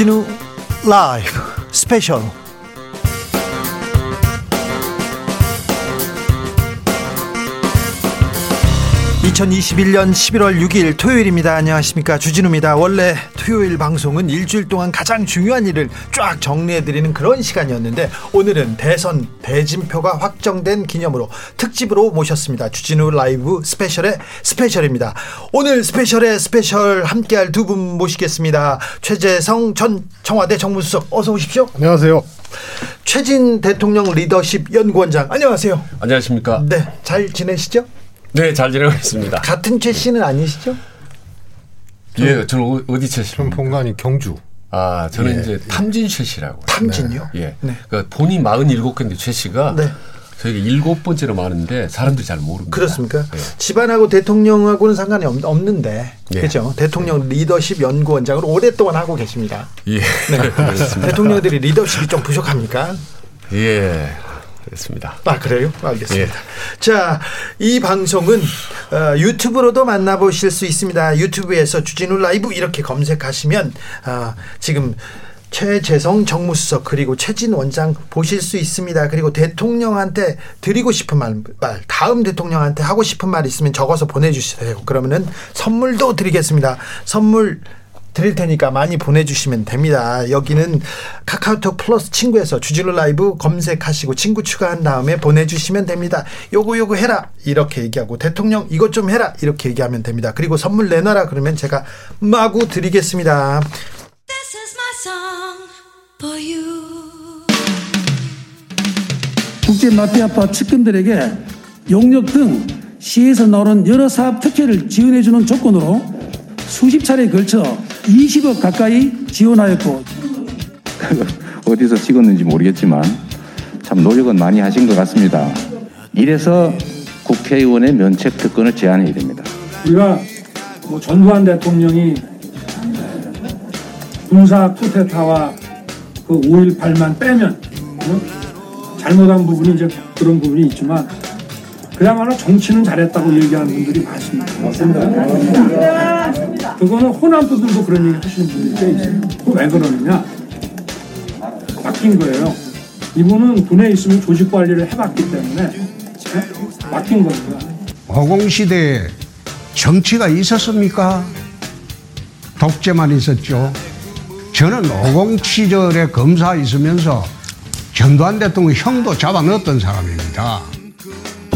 주진우 라이브 스페셜 2021년 11월 6일 토요일입니다. 안녕하십니까. 주진우입니다. 원래 토요일 방송은 일주일 동안 가장 중요한 일을 쫙 정리해드리는 그런 시간이었는데 오늘은 대선 대진표가 확정된 기념으로 특집으로 모셨습니다. 주진우 라이브 스페셜의 스페셜입니다. 오늘 스페셜의 스페셜 함께할 두 분 모시겠습니다. 최재성 전 청와대 정무수석 어서 오십시오. 안녕하세요. 최진 대통령 리더십 연구원장 안녕하세요. 안녕하십니까. 네, 잘 지내시죠? 네, 잘 지내고 있습니다. 같은 최 씨는 아니시죠? 예, 저는 어- 어디? 전 본관이 경주. 아, 저는 예. 이제 탐진 최 씨라고. 탐진요? 예. 네. 그러니까 본이 47개인데 최 씨가 네. 저희가 일곱 번째로 많은데 사람들이 잘 모릅니다. 그렇습니다. 예. 집안하고 대통령하고는 상관이 없, 없는데 예. 그렇죠. 대통령 리더십 연구원장으로 오랫동안 하고 계십니다. 예. 네. 대통령들이 리더십이 좀 부족합니까? 예. 그렇습니다. 아 그래요? 알겠습니다. 예. 자, 이 방송은 어, 유튜브로도 만나보실 수 있습니다. 유튜브에서 주진우 라이브 이렇게 검색하시면 아, 지금 최재성 정무수석 그리고 최진 원장 보실 수 있습니다. 그리고 대통령한테 드리고 싶은 말, 말, 다음 대통령한테 하고 싶은 말 있으면 적어서 보내주세요. 그러면은 선물도 드리겠습니다. 선물 드릴 테니까 많이 보내주시면 됩니다. 여기는 카카오톡 플러스 친구에서 주진우 라이브 검색하시고 친구 추가한 다음에 보내주시면 됩니다. 요거 요거 해라 이렇게 얘기하고 대통령 이것 좀 해라 이렇게 얘기하면 됩니다. 그리고 선물 내놔라 그러면 제가 마구 드리겠습니다. This is my song for you. 국제 마피아파 측근들에게 용역 등 시에서 나오는 여러 사업 특혜를 지원해주는 조건으로 수십 차례에 걸쳐 20억 가까이 지원하였고 어디서 찍었는지 모르겠지만 참 노력은 많이 하신 것 같습니다. 이래서 국회의원의 면책 특권을 제한해야 됩니다. 우리가 뭐 전두환 대통령이 군사 쿠데타와 그 5.18만 빼면 어? 잘못한 부분이 이제 그런 부분이 있지만 그야말로 정치는 잘했다고 얘기하는 분들이 많습니다. 맞습니다. 그거는 호남분들도 그런 얘기 하시는 분들이 꽤 있어요. 왜 그러느냐? 바뀐 거예요. 이분은 군에 있으면 조직 관리를 해봤기 때문에 어? 바뀐 겁니다. 허공시대에 정치가 있었습니까? 독재만 있었죠. 저는 50 시절에 검사 있으면서 전두환 대통령 형도 잡아 넣었던 사람입니다.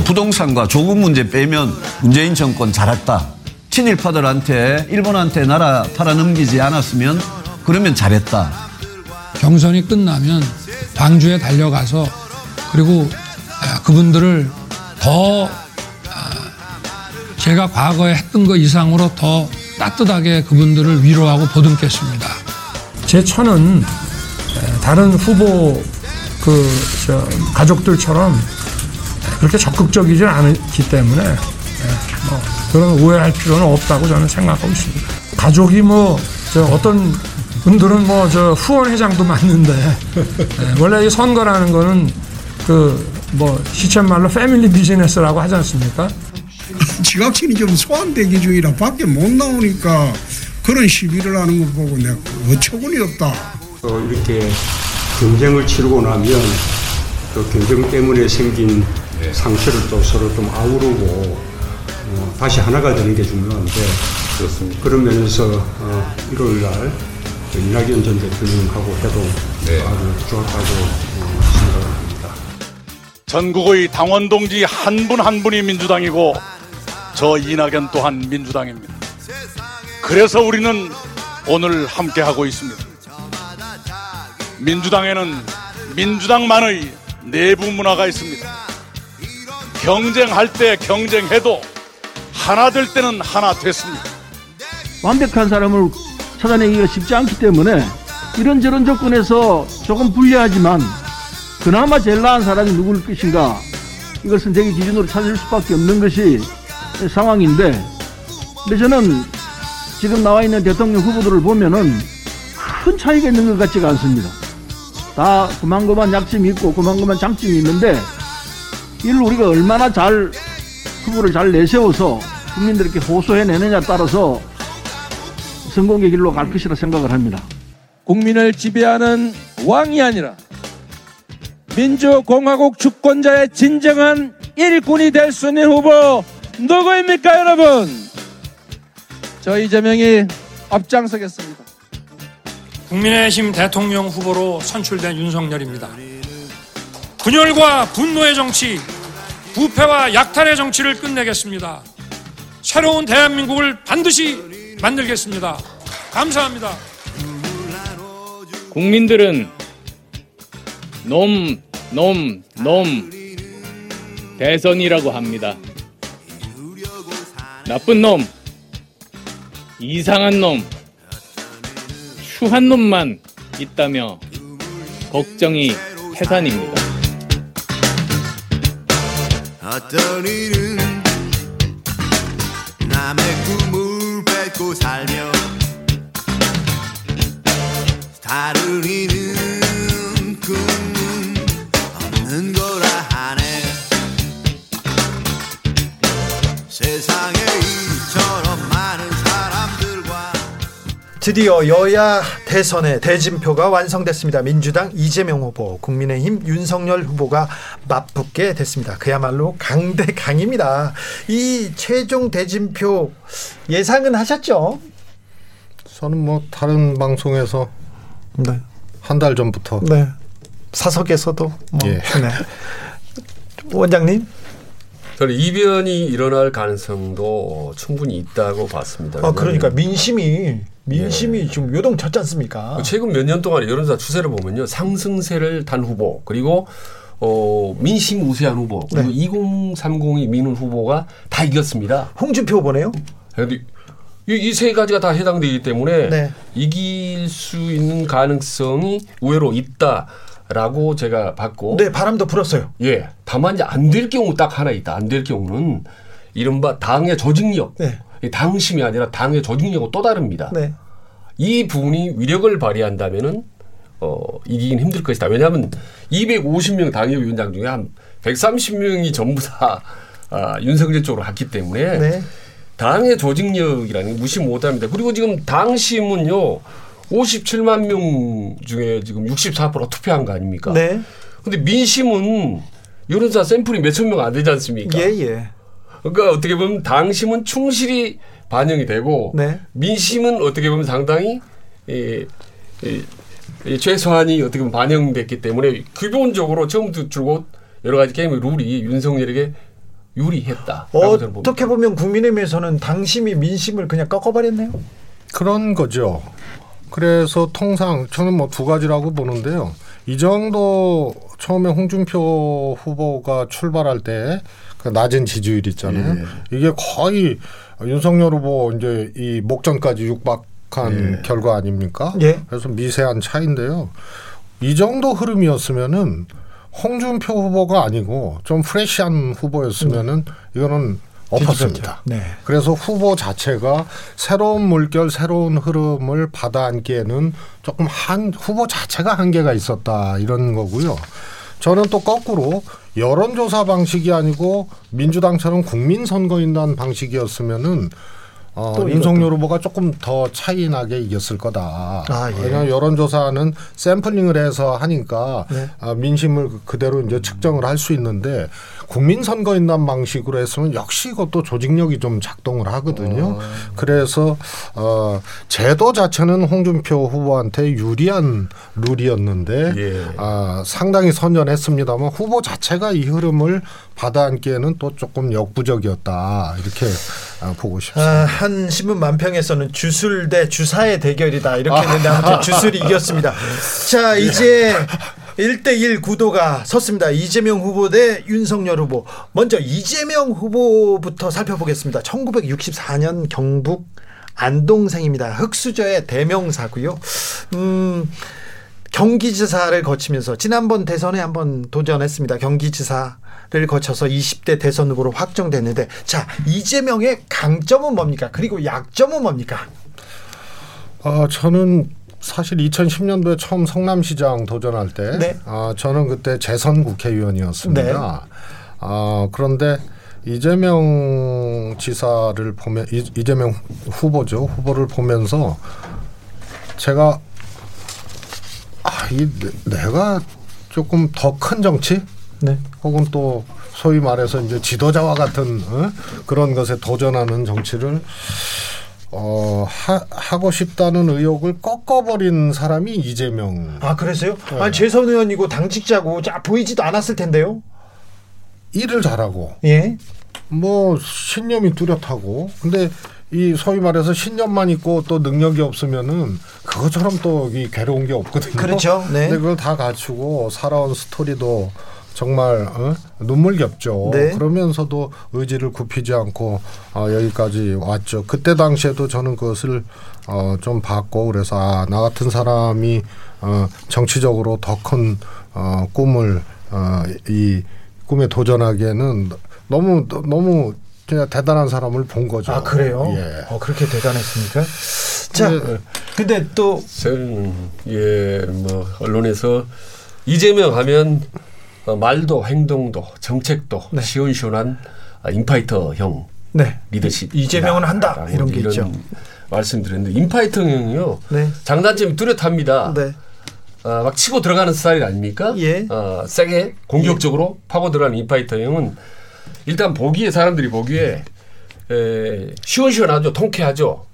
부동산과 조국 문제 빼면 문재인 정권 잘했다. 친일파들한테 일본한테 나라 팔아넘기지 않았으면 그러면 잘했다. 경선이 끝나면 광주에 달려가서 그리고 아, 그분들을 더 아, 제가 과거에 했던 것 이상으로 더 따뜻하게 그분들을 위로하고 보듬겠습니다. 제 처는 에, 다른 후보 그 저, 가족들처럼 그렇게 적극적이지 않기 때문에 에, 뭐 그런 오해할 필요는 없다고 저는 생각하고 있습니다. 가족이 뭐 저 어떤 분들은 뭐 저 후원 회장도 맞는데 에, 원래 이 선거라는 거는 그 뭐 시쳇말로 패밀리 비즈니스라고 하지 않습니까? 지각신이 좀 소환되기 중이라 밖에 못 나오니까 그런 시비를 하는 거 보고 내가 어처구니 없다. 어, 이렇게 경쟁을 치르고 나면 그 경쟁 때문에 생긴 상처를 또 서로 좀 아우르고 어, 다시 하나가 되는 게 중요한데 그렇습니다. 그런 면에서 어, 1월 날그 이낙연 전 대통령하고 해도 아주 좋았다고 어, 생각합니다. 전국의 당원 동지 한분한 분이 민주당이고 저 이낙연 또한 민주당입니다. 그래서 우리는 오늘 함께 하고 있습니다. 민주당에는 민주당만의 내부 문화가 있습니다. 경쟁할 때 경쟁해도 하나 될 때는 하나 됐습니다. 완벽한 사람을 찾아내기가 쉽지 않기 때문에 이런저런 조건에서 조금 불리하지만 그나마 제일 나은 사람이 누구일 것인가 이걸 선택의 기준으로 찾을 수밖에 없는 것이 상황인데 근데 저는 지금 나와 있는 대통령 후보들을 보면은 큰 차이가 있는 것 같지가 않습니다. 다 그만그만 약점이 있고 그만그만 장점이 있는데 이를 우리가 얼마나 잘 후보를 잘 내세워서 국민들에게 호소해내느냐에 따라서 성공의 길로 갈 것이라 생각을 합니다. 국민을 지배하는 왕이 아니라 민주공화국 주권자의 진정한 일꾼이 될 수 있는 후보 누구입니까 여러분? 저 이재명이 앞장서겠습니다. 국민의힘 대통령 후보로 선출된 윤석열입니다. 분열과 분노의 정치, 부패와 약탈의 정치를 끝내겠습니다. 새로운 대한민국을 반드시 만들겠습니다. 감사합니다. 국민들은 놈, 놈, 놈 대선이라고 합니다. 나쁜 놈, 이상한 놈, 추한 놈만 있다며 걱정이 태산입니다. 어떤 이는 남의 꿈을 뺏고 살며 다른 이는 드디어 여야 대선의 대진표가 완성됐습니다. 민주당 이재명 후보, 국민의힘 윤석열 후보가 맞붙게 됐습니다. 그야말로 강대강입니다. 이 최종 대진표 예상은 하셨죠? 저는 뭐 다른 방송에서 한달 전부터 네. 사석에서도 뭐. 예. 네. 원장님? 저는 이변이 일어날 가능성도 충분히 있다고 봤습니다. 아 그러니까 민심이 민심이 지금 요동쳤지 않습니까? 최근 몇 년 동안 여론조사 추세를 보면요 상승세를 탄 후보 그리고 어, 민심 우세한 후보 그리고 2030이 미는 후보가 다 이겼습니다. 홍준표 후보네요. 그런데 이세 가지가 다 해당되기 때문에 네. 이길 수 있는 가능성이 의외로 있다 라고 제가 봤고. 네, 바람도 불었어요. 예. 다만 이제 안 될 경우 딱 하나 있다. 안 될 경우는 이른바 당의 조직력. 네. 이 당심이 아니라 당의 조직력하고 또 다릅니다. 네. 이 부분이 위력을 발휘한다면은 어, 이기긴 힘들 것이다. 왜냐하면 250명 당협위원장 중에 한 130명이 전부 다 아, 윤석열 쪽으로 갔기 때문에 네. 당의 조직력이라는 게 무시 못합니다. 그리고 지금 당심은요 57만 명 중에 지금 64% 투표한 거 아닙니까? 네. 근데 민심은 여론조사 샘플이 몇천 명 안 되지 않습니까? 예, 예. 그러니까 어떻게 보면 당심은 충실히 반영이 되고 네. 민심은 어떻게 보면 상당히 이, 이, 이 최소한이 어떻게 보면 반영됐기 때문에 기본적으로 처음부터 줄곧 여러 가지 게임의 룰이 윤석열에게 유리했다. 어떻게 보면 국민의힘에서는 당심이 민심을 그냥 꺾어버렸네요. 그런 거죠. 그래서 통상 저는 뭐 두 가지라고 보는데요. 이 정도 처음에 홍준표 후보가 출발할 때 그 낮은 지지율 있잖아요. 이게 거의 윤석열 후보 이제 이 목전까지 육박한 결과 아닙니까? 예. 그래서 미세한 차인데요. 이 정도 흐름이었으면은 홍준표 후보가 아니고 좀 프레시한 후보였으면은 이거는 엎었습니다. 네. 그래서 후보 자체가 새로운 물결, 새로운 흐름을 받아안기에는 조금 한 후보 자체가 한계가 있었다 이런 거고요. 저는 또 거꾸로 여론조사 방식이 아니고 민주당처럼 국민선거인단 방식이었으면은 어, 또 윤석열 후보가 조금 더 차이 나게 이겼을 거다. 아, 예. 왜냐하면 여론조사는 샘플링을 해서 하니까 네. 아, 민심을 그- 그대로 이제 측정을 할 수 있는데 국민선거인단 방식으로 했으면 역시 이것도 조직력이 좀 작동을 하거든요. 그래서 어, 제도 자체는 홍준표 후보한테 유리한 룰이었는데 아, 상당히 선전했습니다만 후보 자체가 이 흐름을 받아안기에는 또 조금 역부족이었다 이렇게 아, 보고 싶습니다. 아, 한 신문 만평에서는 주술 대 주사의 대결이다 이렇게 했는데 아무튼 주술이 이겼습니다. 자 이제 1대1 구도가 섰습니다. 이재명 후보 대 윤석열 후보. 먼저 이재명 후보부터 살펴보겠습니다. 1964년 경북 안동생입니다. 흑수저의 대명사고요. 음, 경기지사를 거치면서 지난번 대선에 한번 도전했습니다. 경기지사를 거쳐서 20대 대선 후보로 확정됐는데 자 이재명의 강점은 뭡니까? 그리고 약점은 뭡니까? 어, 저는 사실 2010년도에 처음 성남시장 도전할 때, 네. 아, 저는 그때 재선 국회의원이었습니다. 아, 그런데 이재명 지사를 보면 이- 이재명 후보죠 후보를 보면서 제가 아, 이 내- 내가 조금 더 큰 정치, 네. 혹은 또 소위 말해서 이제 지도자와 같은 어? 그런 것에 도전하는 정치를 어, 하, 하고 싶다는 의욕을 꺾어버린 사람이 이재명. 아 그래서요? 네. 아니 재선 의원이고 당직자고 자 보이지도 않았을 텐데요. 일을 잘하고 예. 뭐 신념이 뚜렷하고 근데 이 소위 말해서 신념만 있고 또 능력이 없으면은 그것처럼 또 이 괴로운 게 없거든요. 그렇죠. 네. 근데 그걸 다 갖추고 살아온 스토리도 정말 어? 눈물겹죠. 네. 그러면서도 의지를 굽히지 않고 어, 여기까지 왔죠. 그때 당시에도 저는 그것을 어, 좀 봤고 그래서 아, 나 같은 사람이 어, 정치적으로 더 큰 어, 꿈을 어, 이 꿈에 도전하기에는 너무 너무 그냥 대단한 사람을 본 거죠. 아 그래요? 예. 어 그렇게 대단했습니까? 자, 근데 또 저는 예뭐 언론에서 이재명 하면 어, 말도 행동도 정책도 시원시원한 아, 인파이터형 네. 리더십 이재명은 한다 이런 게 있죠. 말씀드렸는데 인파이터형이요 네. 장단점이 뚜렷합니다. 네. 아, 막 치고 들어가는 스타일 아닙니까? 예. 어, 세게 공격적으로 파고 들어가는 인파이터형은 일단 보기에 사람들이 보기에 에, 시원시원하죠, 통쾌하죠.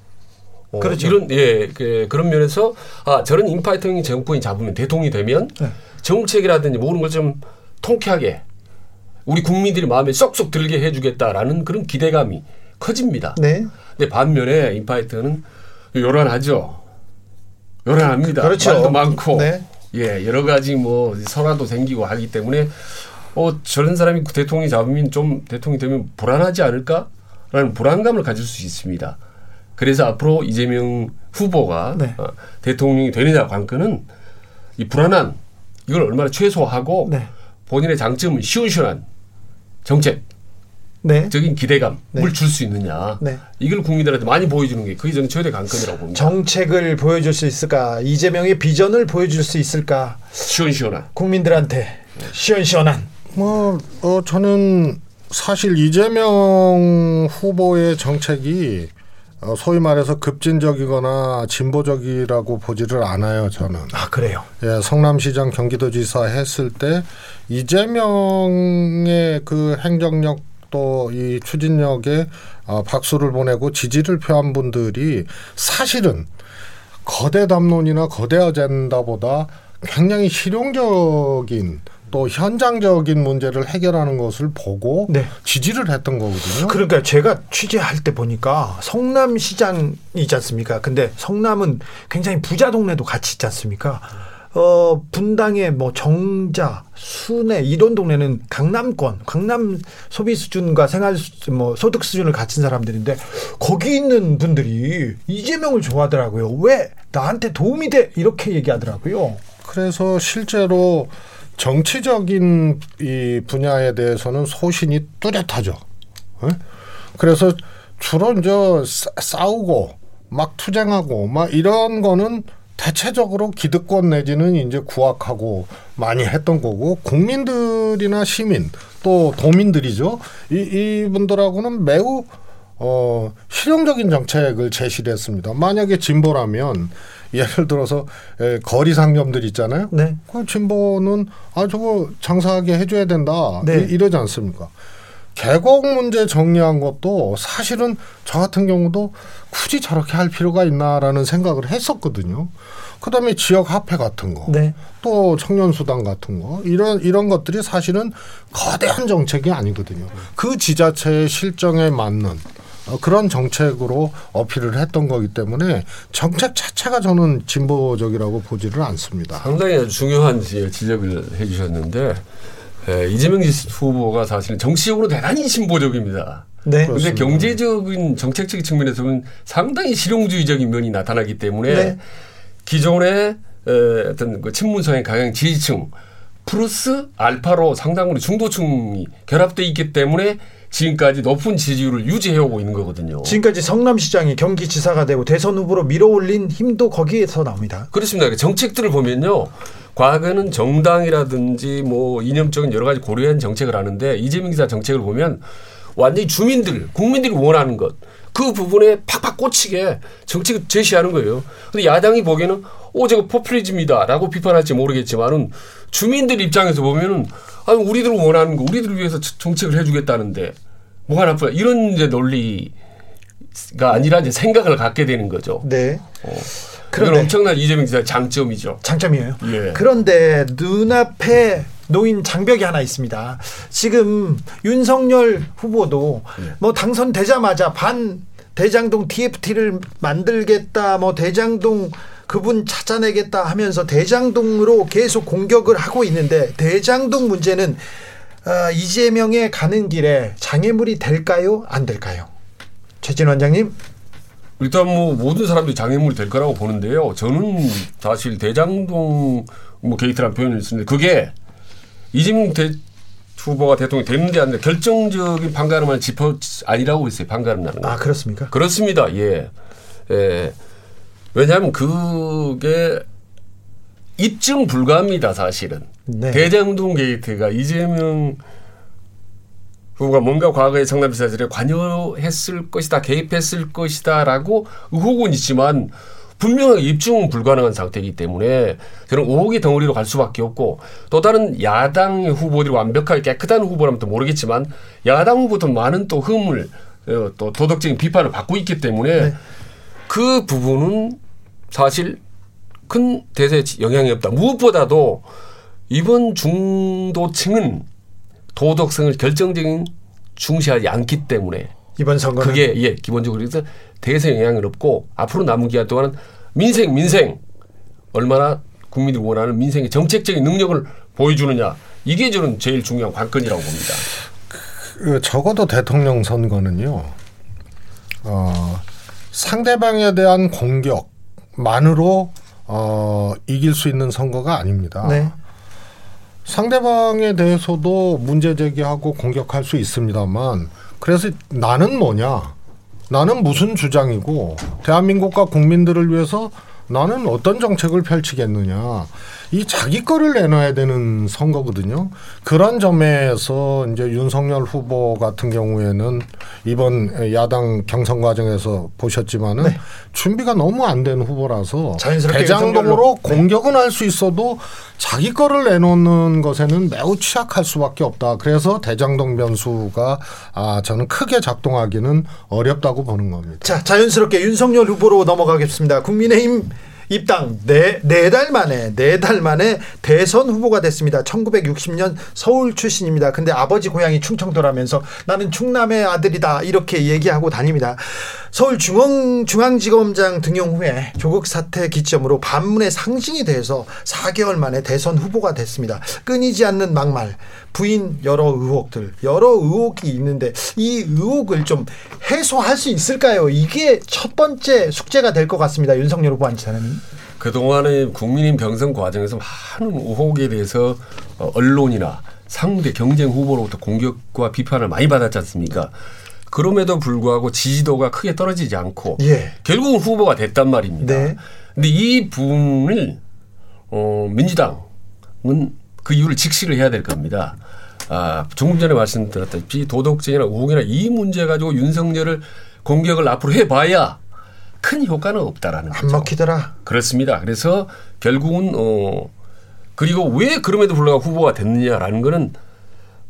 어, 그렇죠. 이런 예 그, 그런 면에서 아 저런 인파이터형이 정권이 잡으면 대통령이 되면 네. 정책이라든지 모든 걸좀 통쾌하게 우리 국민들이 마음에 쏙쏙 들게 해주겠다라는 그런 기대감이 커집니다. 네. 근데 반면에 인파이터는 요란하죠. 요란합니다. 그렇죠. 말도 많고 네. 예 여러 가지 뭐 설화도 생기고 하기 때문에 어 저런 사람이 대통령이 잡으면 좀 대통령이 되면 불안하지 않을까라는 불안감을 가질 수 있습니다. 그래서 앞으로 이재명 후보가 네. 어, 대통령이 되느냐 관건은 이 불안한 이걸 얼마나 최소화하고 네. 본인의 장점은 시원시원한 정책 네. 적인 기대감을 네. 줄수 있느냐 네. 이걸 국민들한테 많이 보여주는 게 그게 저는 최대 관건이라고 봅니다. 정책을 보여줄 수 있을까? 이재명의 비전을 보여줄 수 있을까? 시원시원한 국민들한테 시원시원한. 뭐, 어, 저는 사실 이재명 후보의 정책이 어, 소위 말해서 급진적이거나 진보적이라고 보지를 않아요, 저는. 아, 그래요? 예, 성남시장 경기도지사 했을 때 이재명의 그 행정력 또 이 추진력에 어, 박수를 보내고 지지를 표한 분들이 사실은 거대 담론이나 거대 아젠다보다 굉장히 실용적인 또 현장적인 문제를 해결하는 것을 보고 지지를 했던 거거든요. 그러니까 제가 취재할 때 보니까 성남시장이지 않습니까? 근데 성남은 굉장히 부자 동네도 같이 있지 않습니까? 어, 분당에 뭐 정자, 순회 이런 동네는 강남권, 강남 소비 수준과 생활 수, 뭐 소득 수준을 갖춘 사람들인데 거기 있는 분들이 이재명을 좋아하더라고요. 왜 나한테 도움이 돼? 이렇게 얘기하더라고요. 그래서 실제로 정치적인 이 분야에 대해서는 소신이 뚜렷하죠. 예? 그래서 주로 이제 싸- 싸우고 막 투쟁하고 막 이런 거는 대체적으로 기득권 내지는 이제 구악하고 많이 했던 거고 국민들이나 시민 또 도민들이죠. 이 이분들하고는 매우 어, 실용적인 정책을 제시를 했습니다. 만약에 진보라면 예를 들어서 에, 거리 상점들 있잖아요. 네. 그 진보는 아 저거 장사하게 해줘야 된다 네. 이, 이러지 않습니까? 계곡 문제 정리한 것도 사실은 저 같은 경우도 굳이 저렇게 할 필요가 있나라는 생각을 했었거든요. 그다음에 지역 화폐 같은 거, 네. 또 청년 수당 같은 거 이런 이런 것들이 사실은 거대한 정책이 아니거든요. 그 지자체의 실정에 맞는 어, 그런 정책으로 어필을 했던 거기 때문에 정책 자체가 저는 진보적이라고 보지를 않습니다. 상당히 중요한 지- 지적을 해주셨는데 에, 이재명 후보가 사실은 정치적으로 대단히 진보적입니다. 네. 그런데 경제적인 정책적인 측면에서는 상당히 실용주의적인 면이 나타나기 때문에 네. 기존의 에, 어떤 그 친문성의 강행 지지층 플러스 알파로 상당으로 중도층이 결합돼 있기 때문에 지금까지 높은 지지율을 유지해오고 있는 거거든요. 지금까지 성남시장이 경기지사가 되고 대선 후보로 밀어올린 힘도 거기에서 나옵니다. 그렇습니다. 그 정책들을 보면요. 과거에는 정당이라든지 뭐 이념적인 여러 가지 고려한 정책을 하는데 이재명 기사 정책을 보면 완전히 주민들, 국민들이 원하는 것. 그 부분에 팍팍 꽂히게 정책을 제시하는 거예요. 근데 야당이 보기에는 오 저거 포퓰리즘이다라고 비판할지 모르겠지만은 주민들 입장에서 보면은 아 우리들 원하는 거 우리들 을 위해서 정책을 해주겠다는데 뭐가 나쁘다 이런 이제 논리가 아니라 이제 생각을 갖게 되는 거죠. 네. 어. 그건 엄청난 이재명 지사의 장점이죠. 장점이에요. 예. 그런데 눈앞에 놓인 장벽이 하나 있습니다. 지금 윤석열 후보도 예. 뭐 당선되자마자 반 대장동 TFT를 만들겠다, 뭐 대장동 그분 찾아내겠다 하면서 대장동으로 계속 공격을 하고 있는데 대장동 문제는 아, 이재명의 가는 길에 장애물이 될까요? 안 될까요? 최진 원장님. 일단 뭐 모든 사람들이 장애물이 될 거라고 보는데요. 저는 사실 대장동 뭐 게이트라는 표현을 쓰는데 그게 이재명 대 후보가 대통령이 됐는지 안 됐는지 결정적인 판가름을 짚어 아니라고 했어요. 판가름이라는 거. 아 그렇습니까? 그렇습니다. 예. 예. 왜냐하면 그게 입증 불가합니다. 사실은. 네. 대장동 게이트가 이재명 후보가 뭔가 과거의 성남시 사실에 관여했을 것이다, 개입했을 것이다라고 의혹은 있지만 분명하게 입증 불가능한 상태이기 때문에 저는 의혹의 덩어리로 갈 수밖에 없고 또 다른 야당 후보들이 완벽하게 깨끗한 후보라면 또 모르겠지만 야당 후보도 많은 또 흠을 어, 또 도덕적인 비판을 받고 있기 때문에 그 부분은 사실 큰 대세에 영향이 없다. 무엇보다도 이번 중도층은 도덕성을 결정적인 중시하지 않기 때문에 이번 선거는 그게 예 기본적으로 그래서 대세 영향은 없고 앞으로 남은 기간 동안은 민생 민생 얼마나 국민들이 원하는 민생의 정책적인 능력을 보여주느냐 이게 저는 제일 중요한 관건이라고 봅니다. 그 적어도 대통령 선거는요. 어, 상대방에 대한 공격 만으로 어, 이길 수 있는 선거가 아닙니다. 네. 상대방에 대해서도 문제 제기하고 공격할 수 있습니다만 그래서 나는 뭐냐? 나는 무슨 주장이고 대한민국과 국민들을 위해서 나는 어떤 정책을 펼치겠느냐. 이 자기 거를 내놔야 되는 선거거든요. 그런 점에서 이제 윤석열 후보 같은 경우에는 이번 야당 경선 과정에서 보셨지만은 준비가 너무 안 된 후보라서 자연스럽게 대장동으로 윤석열로- 공격은 할 수 있어도 자기 거를 내놓는 것에는 매우 취약할 수밖에 없다. 그래서 대장동 변수가 아 저는 크게 작동하기는 어렵다고 보는 겁니다. 자, 자연스럽게 윤석열 후보로 넘어가겠습니다. 국민의힘 입당 네달 만에 네 달 만에 대선 후보가 됐습니다. 1960년 서울 출신입니다. 근데 아버지 고향이 충청도라면서 나는 충남의 아들이다 이렇게 얘기하고 다닙니다. 서울 중앙 중앙지검장 등용 후에 조국 사태 기점으로 반문의 상징이 돼서 4개월 만에 대선 후보가 됐습니다. 끊이지 않는 막말, 부인 여러 의혹들, 여러 의혹이 있는데 이 의혹을 좀 해소할 수 있을까요? 이게 첫 번째 숙제가 될 것 같습니다. 윤석열 후보한테는. 그동안의 국민인 병선 과정에서 많은 의혹에 대해서 어, 언론이나 상대 경쟁 후보로부터 공격과 비판을 많이 받았지 않습니까? 그럼에도 불구하고 지지도가 크게 떨어지지 않고 예. 결국은 후보가 됐단 말입니다. 네. 근데 이 부분을 어, 민주당은 그 이유를 직시를 해야 될 겁니다. 아, 조금 전에 말씀드렸다시피 도덕적이나 의혹이나 이 문제 가지고 윤석열을 공격을 앞으로 해봐야 큰 효과는 없다라는 안 먹히더라. 그렇습니다. 그래서 결국은 어 그리고 왜 그럼에도 불구하고 후보가 됐느냐라는 거는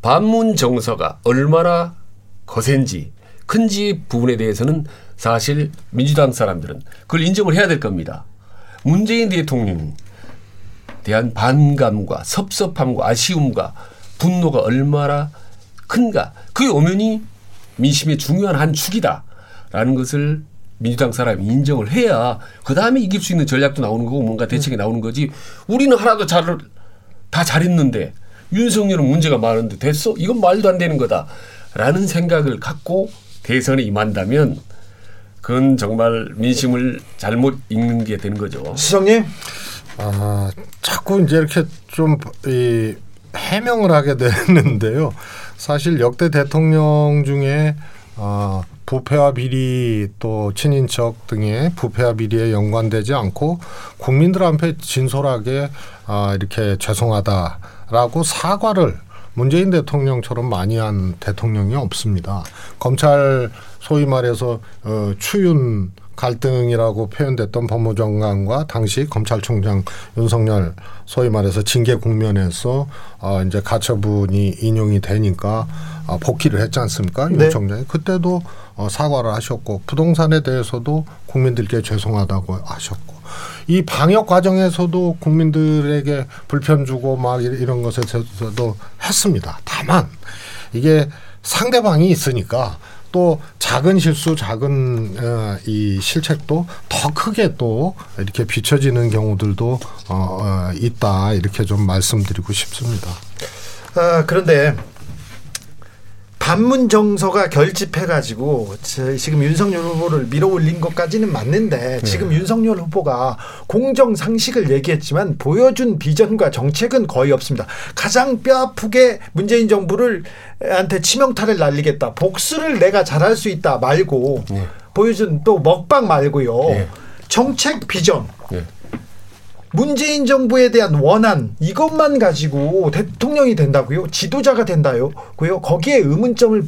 반문 정서가 얼마나 거센지 큰지 부분에 대해서는 사실 민주당 사람들은 그걸 인정을 해야 될 겁니다. 문재인 대통령 대한 반감과 섭섭함과 아쉬움과 분노가 얼마나 큰가 그게 엄연히 민심의 중요한 한 축이다라는 것을 민주당 사람이 인정을 해야 그 다음에 이길 수 있는 전략도 나오는 거고 뭔가 대책이 나오는 거지 우리는 하나도 잘, 다 잘했는데 윤석열은 문제가 많은데 됐어? 이건 말도 안 되는 거다. 라는 생각을 갖고 대선에 임한다면 그건 정말 민심을 잘못 읽는 게 되는 거죠. 수석님. 아, 자꾸 이제 이렇게 좀 이 해명을 하게 되는데요. 사실 역대 대통령 중에 아, 부패와 비리 또 친인척 등의 부패와 비리에 연관되지 않고 국민들 앞에 진솔하게 아, 이렇게 죄송하다라고 사과를 문재인 대통령처럼 많이 한 대통령이 없습니다. 검찰 소위 말해서 어, 추윤 갈등이라고 표현됐던 법무장관과 당시 검찰총장 윤석열 소위 말해서 징계 국면에서 어, 이제 가처분이 인용이 되니까 어, 복귀를 했지 않습니까? 네. 윤 총장이 그때도 어, 사과를 하셨고 부동산에 대해서도 국민들께 죄송하다고 하셨고 이 방역 과정에서도 국민들에게 불편 주고 막 이- 이런 것에 대해서도 했습니다. 다만 이게 상대방이 있으니까 또 작은 실수, 작은 어, 이 실책도 더 크게 또 이렇게 비춰지는 경우들도 어, 어, 있다 이렇게 좀 말씀드리고 싶습니다. 아, 그런데 반문 정서가 결집해가지고 저- 지금 윤석열 후보를 밀어올린 것까지는 맞는데 지금 윤석열 후보가 공정 상식을 얘기했지만 보여준 비전과 정책은 거의 없습니다. 가장 뼈아프게 문재인 정부를 한테 치명타를 날리겠다. 복수를 내가 잘할 수 있다 말고 보여준 또 먹방 말고요. 정책 비전. 문재인 정부에 대한 원한 이것만 가지고 대통령이 된다고요? 지도자가 된다고요? 거기에 의문점을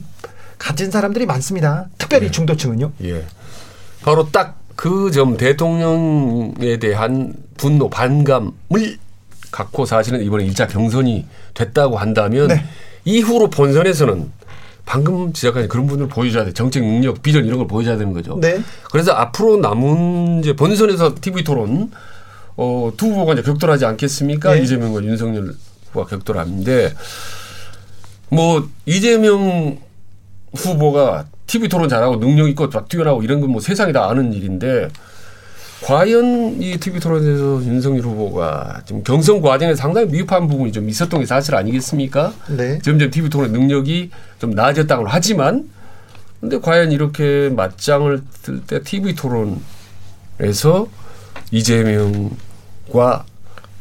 가진 사람들이 많습니다. 특별히 중도층은요. 예. 바로 딱 그 점 대통령에 대한 분노, 반감을 갖고 사실은 이번에 일자 경선이 됐다고 한다면 네. 이후로 본선에서는 방금 지적한 그런 분을 보여줘야 돼. 정책 능력, 비전 이런 걸 보여줘야 되는 거죠. 네. 그래서 앞으로 남은 이제 본선에서 TV 토론 어, 두 후보가 이제 격돌하지 않겠습니까? 네. 이재명과 윤석열 후보가 격돌하는데 뭐 이재명 후보가 TV 토론 잘하고 능력 있고 막 뛰어나고 이런 건 뭐 세상이 다 아는 일인데 과연 이 TV 토론에서 윤석열 후보가 지금 경선 과정에 상당히 미흡한 부분이 좀 있었던 게 사실 아니겠습니까? 네. 점점 TV 토론 능력이 좀 나아졌다고 하지만 근데 과연 이렇게 맞짱을 들때 TV 토론에서 이재명과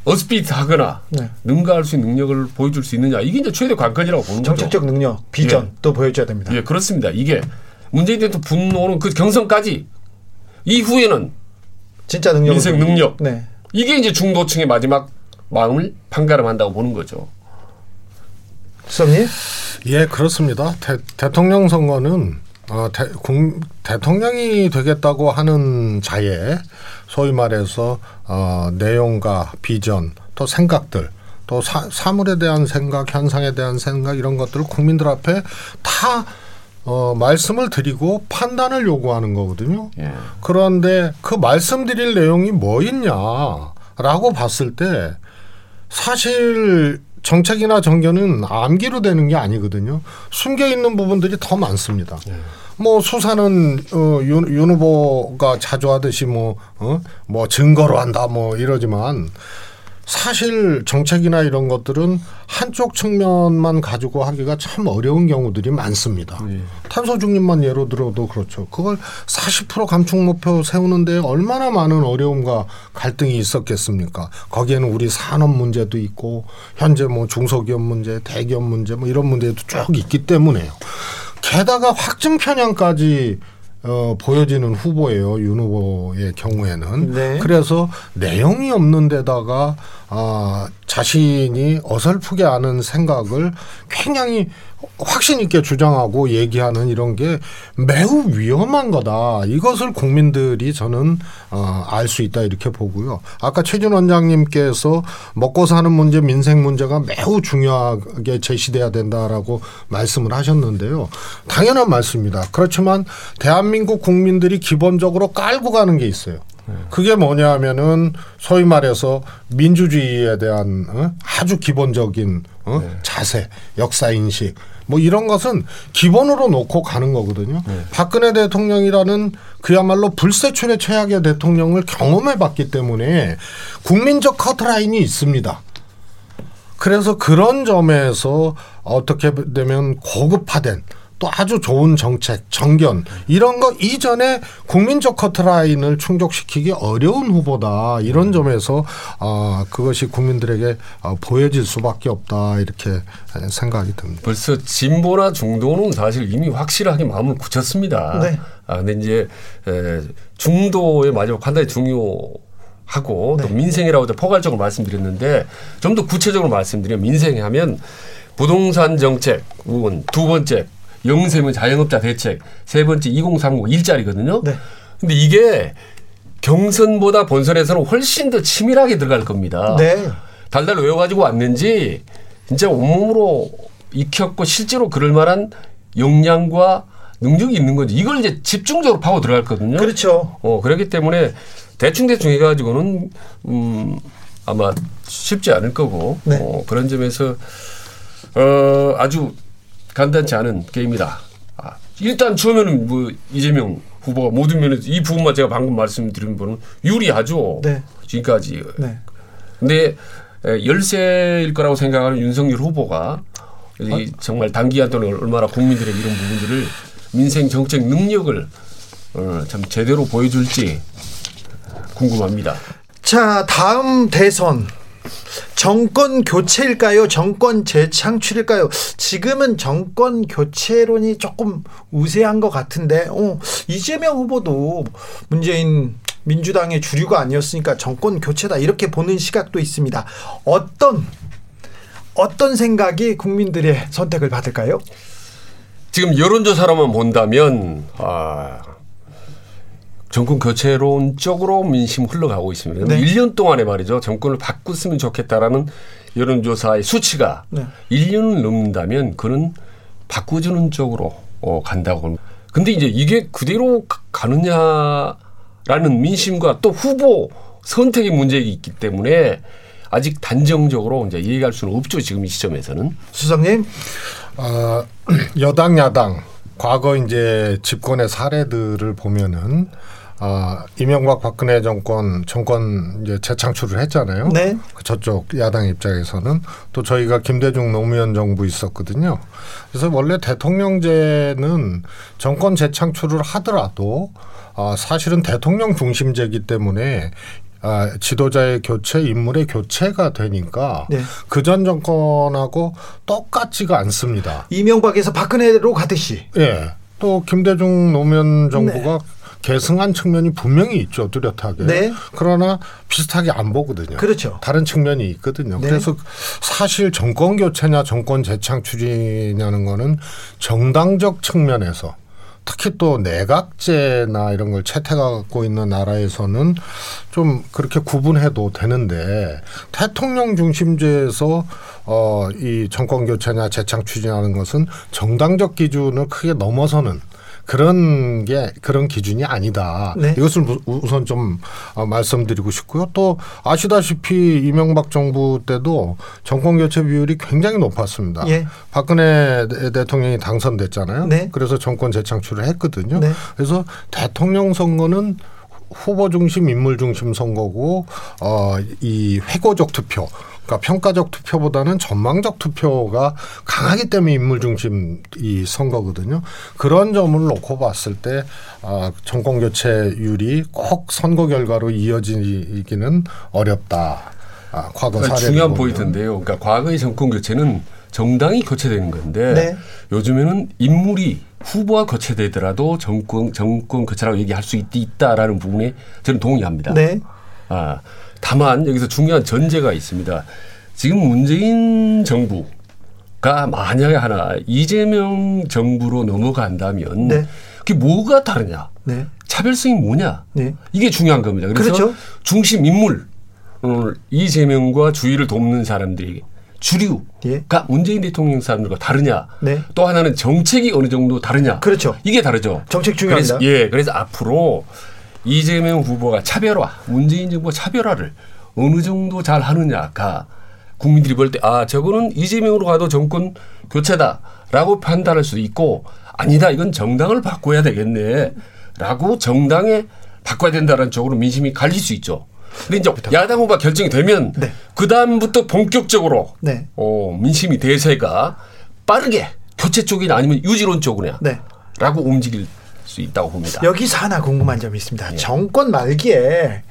어스피트하거나 네. 능가할 수 있는 능력을 보여줄 수 있느냐 이게 이제 최대 관건이라고 보는 거죠. 정책적 능력, 비전 예. 또 보여줘야 됩니다. 예, 그렇습니다. 이게 문재인 대통령 분노는 그 경선까지 이후에는 진짜 능력 민생 능력 네. 이게 이제 중도층의 마지막 마음을 판가름한다고 보는 거죠. 수석님? 예, 그렇습니다. 대, 통령 선거는 어, 대, 국, 대통령이 되겠다고 하는 자의 소위 말해서 어, 내용과 비전 또 생각들 또 사, 사물에 대한 생각, 현상에 대한 생각 이런 것들을 국민들 앞에 다 어, 말씀을 드리고 판단을 요구하는 거거든요. 예. 그런데 그 말씀드릴 내용이 뭐 있냐라고 봤을 때 사실 정책이나 정견은 암기로 되는 게 아니거든요. 숨겨 있는 부분들이 더 많습니다. 뭐 수사는 어, 윤, 윤 후보가 자주 하듯이 뭐, 어? 뭐 증거로 한다 뭐 이러지만 사실 정책이나 이런 것들은 한쪽 측면만 가지고 하기가 참 어려운 경우들이 많습니다. 탄소 중립만 예로 들어도 그렇죠. 그걸 40% 감축 목표 세우는데 얼마나 많은 어려움과 갈등이 있었겠습니까? 거기에는 우리 산업 문제도 있고 현재 뭐 중소기업 문제, 대기업 문제 뭐 이런 문제도 쭉 있기 때문에요. 게다가 확증 편향까지 어, 보여지는 후보예요. 윤 후보의 경우에는. 네. 그래서 내용이 없는 데다가 아, 자신이 어설프게 아는 생각을 굉장히 확신 있게 주장하고 얘기하는 이런 게 매우 위험한 거다. 이것을 국민들이 저는 어, 알 수 있다 이렇게 보고요. 아까 최준 원장님께서 먹고 사는 문제, 민생 문제가 매우 중요하게 제시돼야 된다라고 말씀을 하셨는데요. 당연한 말씀입니다. 그렇지만 대한민국 국민들이 기본적으로 깔고 가는 게 있어요. 그게 뭐냐면은 소위 말해서 민주주의에 대한 어? 아주 기본적인 어? 자세, 역사 인식 뭐 이런 것은 기본으로 놓고 가는 거거든요. 박근혜 대통령이라는 그야말로 불세출의 최악의 대통령을 경험해 봤기 때문에 국민적 커트라인이 있습니다. 그래서 그런 점에서 어떻게 되면 고급화된 또 아주 좋은 정책, 정견 이런 거 이전에 국민적 커트라인을 충족시키기 어려운 후보다 이런 점에서 아 그것이 국민들에게 어, 보여질 수밖에 없다 이렇게 생각이 듭니다. 벌써 진보나 중도는 사실 이미 확실하게 마음을 굳혔습니다. 네. 아 근데 이제 에, 중도의 마지막 판단이 중요 하고 또 민생이라고 도 포괄적으로 말씀드렸는데 좀 더 구체적으로 말씀드리면 민생이 하면 부동산 정책 부분, 두 번째 영세면 자영업자 대책, 세 번째 2030 일자리거든요. 네. 근데 이게 경선보다 본선에서는 훨씬 더 치밀하게 들어갈 겁니다. 네. 달달 외워가지고 왔는지 진짜 온몸으로 익혔고 실제로 그럴 만한 역량과 능력이 있는 건지 이걸 이제 집중적으로 파고 들어갈 거든요. 그렇죠. 어 그렇기 때문에 대충 대충 해가지고는 음 아마 쉽지 않을 거고 네. 어, 그런 점에서 어 아주 간단치 않은 게임이다. 아, 일단 처음에는 뭐 이재명 후보가 모든 면에서 이 부분만 제가 방금 말씀드린 부분은 유리하죠. 네. 지금까지. 네. 근데 에, 열세일 거라고 생각하는 윤석열 후보가 이 정말 단기간 동안 얼마나 국민들의 이런 부분들을 민생 정책 능력을 어, 참 제대로 보여줄지 궁금합니다. 자, 다음 대선 정권 교체일까요? 정권 재창출일까요? 지금은 정권 교체론이 조금 우세한 것 같은데, 어, 이재명 후보도 문재인 민주당의 주류가 아니었으니까 정권 교체다 이렇게 보는 시각도 있습니다. 어떤 어떤 생각이 국민들의 선택을 받을까요? 지금 여론조사로만 본다면 아, 정권 교체론 쪽으로 민심 흘러가고 있습니다. 네. 1년 동안에 말이죠. 정권을 바꿨으면 좋겠다라는 여론조사의 수치가 네. 1년을 넘는다면 그는 바꿔주는 쪽으로 어, 간다고 합니다. 근데 이제 이게 그대로 가- 가느냐라는 민심과 또 후보 선택의 문제가 있기 때문에 아직 단정적으로 이제 얘기할 수는 없죠. 지금 이 시점에서는. 수석님. 어, 여당 야당 과거 이제 집권의 사례들을 보면은 아, 이명박 박근혜 정권 정권 이제 재창출을 했잖아요. 네. 그 저쪽 야당 입장에서는 또 저희가 김대중 노무현 정부 있었거든요. 그래서 원래 대통령제는 정권 재창출을 하더라도 아, 사실은 대통령 중심제이기 때문에 아, 지도자의 교체, 인물의 교체가 되니까 네. 그전 정권하고 똑같지가 않습니다. 이명박에서 박근혜로 가듯이. 예. 또 김대중 노무현 정부가 계승한 측면이 분명히 있죠 뚜렷하게. 네. 그러나 비슷하게 안 보거든요. 그렇죠. 다른 측면이 있거든요. 네. 그래서 사실 정권 교체냐 정권 재창출이냐는 거는 정당적 측면에서 특히 또 내각제나 이런 걸 채택하고 있는 나라에서는 좀 그렇게 구분해도 되는데 대통령 중심제에서 어, 이 정권 교체냐 재창출이라는 것은 정당적 기준을 크게 넘어서는 그런 게 그런 기준이 아니다. 네. 이것을 우- 우선 좀 어, 말씀드리고 싶고요. 또 아시다시피 이명박 정부 때도 정권 교체 비율이 굉장히 높았습니다. 예. 박근혜 대- 대통령이 당선됐잖아요. 네. 그래서 정권 재창출을 했거든요. 네. 그래서 대통령 선거는 후보 중심, 인물 중심 선거고 어, 이 회고적 투표, 그러니까 평가적 투표보다는 전망적 투표가 강하기 때문에 인물 중심 이 선거거든요. 그런 점을 놓고 봤을 때 아, 정권 교체율이 꼭 선거 결과로 이어지기는 어렵다. 아, 과거 그러니까 사례 중요한 포인트인데요. 그러니까 과거의 정권 교체는 정당이 교체되는 건데 네. 요즘에는 인물이 후보가 교체되더라도 정권 정권 교체라고 얘기할 수 있, 있다라는 부분에 저는 동의합니다. 네. 아, 다만 여기서 중요한 전제가 있습니다. 지금 문재인 정부가 만약에 하나 이재명 정부로 넘어간다면 네. 그게 뭐가 다르냐? 네. 차별성이 뭐냐? 네. 이게 중요한 겁니다. 그래서 그렇죠. 중심 인물 오늘 이재명과 주위를 돕는 사람들이 주류가 예. 문재인 대통령 사람들과 다르냐? 네. 또 하나는 정책이 어느 정도 다르냐? 그렇죠. 이게 다르죠. 정책 중요합니다. 그래서, 예, 그래서 앞으로 이재명 후보가 차별화, 문재인 정부가 차별화를 어느 정도 잘 하느냐가 국민들이 볼 때 아 저거는 이재명으로 가도 정권 교체다라고 판단할 수도 있고 아니다 이건 정당을 바꿔야 되겠네라고 정당에 바꿔야 된다는 쪽으로 민심이 갈릴 수 있죠. 근데 이제 야당 후보가 결정이 되면 그 다음부터 본격적으로 네. 어, 민심이 대세가 빠르게 교체 쪽이나 아니면 유지론 쪽이냐 네. 라고 움직일 수 있다고 봅니다. 여기서 하나 궁금한 점이 예. 있습니다. 정권 말기에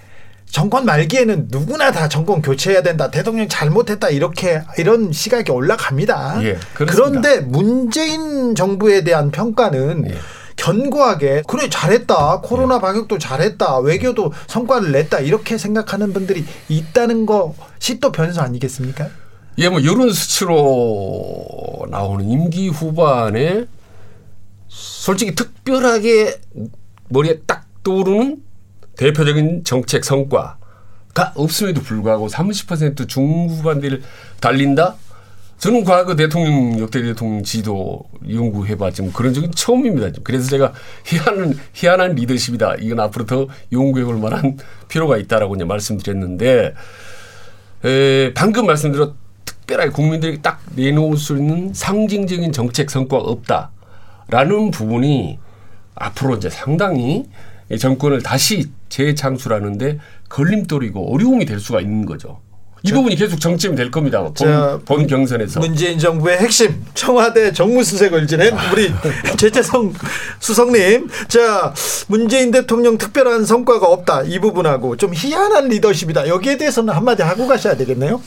정권 말기에는 누구나 다 정권 교체해야 된다. 대통령 잘못했다. 이렇게 이런 시각이 올라갑니다. 예. 그런데 문재인 정부에 대한 평가는 예. 견고하게 그래 잘했다. 코로나 방역도 잘했다. 외교도 성과를 냈다. 이렇게 생각하는 분들이 있다는 것이 또 변수 아니겠습니까? 예, 뭐 여론 수치로 나오는 임기 후반에 솔직히 특별하게 머리에 딱 떠오르는 대표적인 정책 성과가 없음에도 불구하고 30% 중후반대를 달린다? 저는 과거 대통령 역대 대통령 지도 연구해봐 지금 그런 적은 처음입니다. 그래서 제가 희한한 희한한 리더십이다. 이건 앞으로 더 연구해볼 만한 필요가 있다라고 이제 말씀드렸는데 에, 방금 말씀드렸 특별하게 국민들에게 딱 내놓을 수 있는 상징적인 정책 성과가 없다 라는 부분이 앞으로 이제 상당히 이 정권을 다시 재창출하는데 걸림돌이고 어려움이 될 수가 있는 거죠. 이 부분이 계속 정점이 될 겁니다. 자, 본, 본 경선에서. 문재인 정부의 핵심 청와대 정무수석을 지낸 우리 최재성 수석님. 자 문재인 대통령 특별한 성과가 없다 이 부분하고 좀 희한한 리더십이다 여기에 대해서는 한마디 하고 가셔야 되겠네요.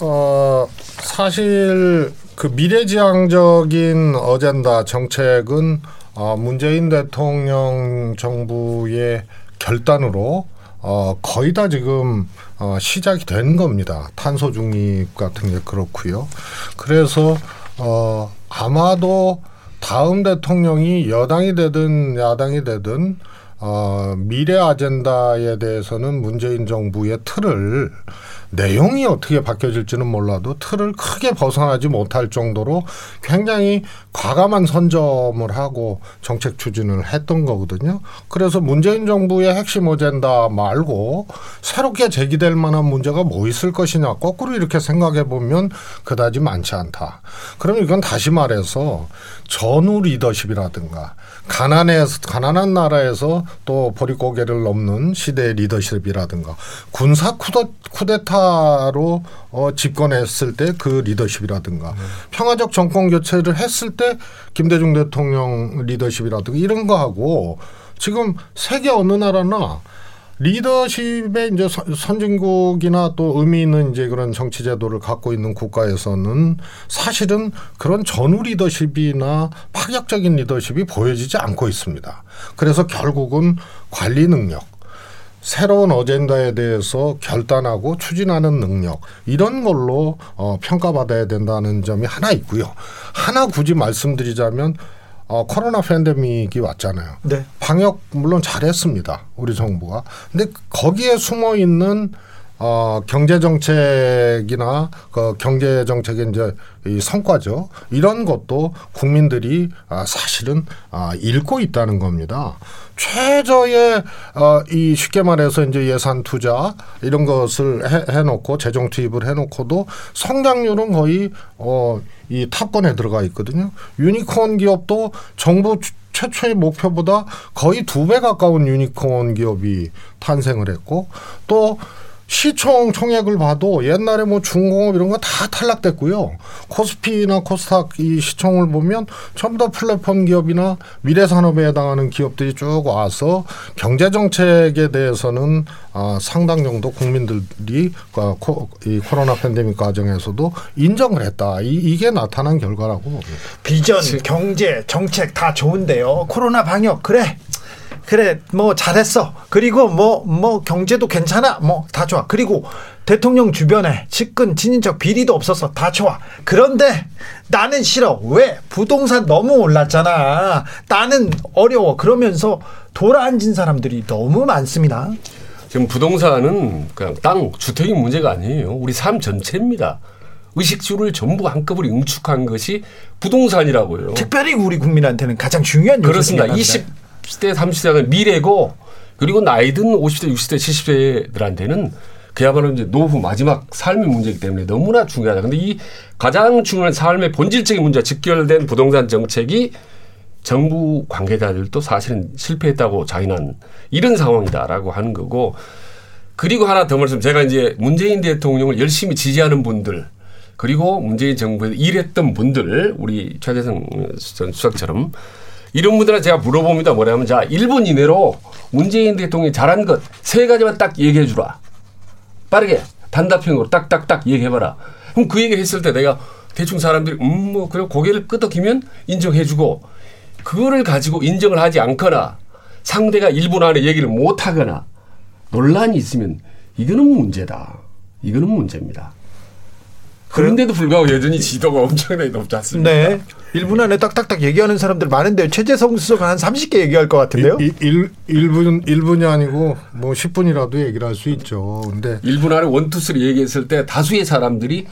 어 사실 그 미래지향적인 어젠다 정책은 어, 문재인 대통령 정부의 결단으로 어, 거의 다 지금 어, 시작이 된 겁니다. 탄소 중립 같은 게 그렇고요. 그래서 어, 아마도 다음 대통령이 여당이 되든 야당이 되든 어, 미래 아젠다에 대해서는 문재인 정부의 틀을 내용이 어떻게 바뀌어질지는 몰라도 틀을 크게 벗어나지 못할 정도로 굉장히 과감한 선점을 하고 정책 추진을 했던 거거든요. 그래서 문재인 정부의 핵심 어젠다 말고 새롭게 제기될 만한 문제가 뭐 있을 것이냐 거꾸로 이렇게 생각해 보면 그다지 많지 않다. 그럼 이건 다시 말해서 전후 리더십이라든가 가난해 가난한 나라에서 또 보릿고개를 넘는 시대의 리더십이라든가 군사 쿠데, 쿠 데타로 어, 집권했을 때 그 리더십이라든가 평화적 정권 교체를 했을 때 김대중 대통령 리더십이라든가 이런 거하고 지금 세계 어느 나라나 리더십의 이제 선- 선진국이나 또 의미 있는 이제 그런 정치 제도를 갖고 있는 국가에서는 사실은 그런 전후 리더십이나 파격적인 리더십이 보여지지 않고 있습니다. 그래서 결국은 관리 능력, 새로운 어젠다에 대해서 결단하고 추진하는 능력 이런 걸로 어, 평가받아야 된다는 점이 하나 있고요. 하나 굳이 말씀드리자면 어, 코로나 팬데믹이 왔잖아요. 네. 방역 물론 잘했습니다. 우리 정부가. 근데 거기에 숨어 있는 어, 경제 정책이나 그 경제 정책의 이제 이 성과죠. 이런 것도 국민들이 아, 사실은 아, 읽고 있다는 겁니다. 최저의 어, 이 쉽게 말해서 이제 예산 투자 이런 것을 해, 해놓고 재정 투입을 해놓고도 성장률은 거의 어, 이 탑권에 들어가 있거든요. 유니콘 기업도 정부 최- 최초의 목표보다 거의 두 배 가까운 유니콘 기업이 탄생을 했고 또 시총 총액을 봐도 옛날에 뭐 중공업 이런 거 다 탈락됐고요. 코스피나 코스닥 이 시총을 보면 전부 다 플랫폼 기업이나 미래 산업에 해당하는 기업들이 쭉 와서 경제 정책에 대해서는 아, 상당 정도 국민들이 그 코, 이 코로나 팬데믹 과정에서도 인정을 했다. 이, 이게 나타난 결과라고. 비전, 경제, 정책 다 좋은데요. 코로나 방역 그래. 그래 뭐 잘했어. 그리고 뭐뭐 경제도 괜찮아. 뭐 다 좋아. 그리고 대통령 주변에 측근 친인척 비리도 없어서 다 좋아. 그런데 나는 싫어. 왜? 부동산 너무 올랐잖아. 나는 어려워. 그러면서 돌아앉은 사람들이 너무 많습니다. 지금 부동산은 그냥 땅, 주택이 문제가 아니에요. 우리 삶 전체입니다. 의식주를 전부 한꺼번에 응축한 것이 부동산이라고요. 특별히 우리 국민한테는 가장 중요한 그렇습니다. 요소입니다. 20 대, 30대는 미래고 그리고 나이 든 50대, 60대, 70대들한테는 그야말로 이제 노후 마지막 삶의 문제이기 때문에 너무나 중요하다. 근데 이 가장 중요한 삶의 본질적인 문제와 직결된 부동산 정책이 정부 관계자들도 사실은 실패했다고 자인한 이런 상황이다라고 하는 거고 그리고 하나 더 말씀 제가 이제 문재인 대통령을 열심히 지지하는 분들 그리고 문재인 정부에 일했던 분들 우리 최재성 전 수석처럼 이런 분들한테 제가 물어봅니다. 뭐냐면 자 1분 이내로 문재인 대통령이 잘한 것 세 가지만 딱 얘기해 주라. 빠르게 단답형으로 딱딱딱 얘기해봐라. 그럼 그 얘기 했을 때 내가 대충 사람들이 음 뭐 그래 고개를 끄덕이면 인정해주고 그거를 가지고 인정을 하지 않거나 상대가 1분 안에 얘기를 못하거나 논란이 있으면 이거는 문제다. 이거는 문제입니다. 그런데도 불구하고 여전히 지도가 엄청나게 높지 않습니까? 네. 1분 안에 딱딱딱 얘기하는 사람들 많은데 최재성 수석은 한 30개 얘기할 것 같은데요. 일, 일, 1분 1분이 아니고 뭐 10분이라도 얘기를 할 수 있죠. 근데 1분 안에 원투쓰리 얘기했을 때 다수의 사람들이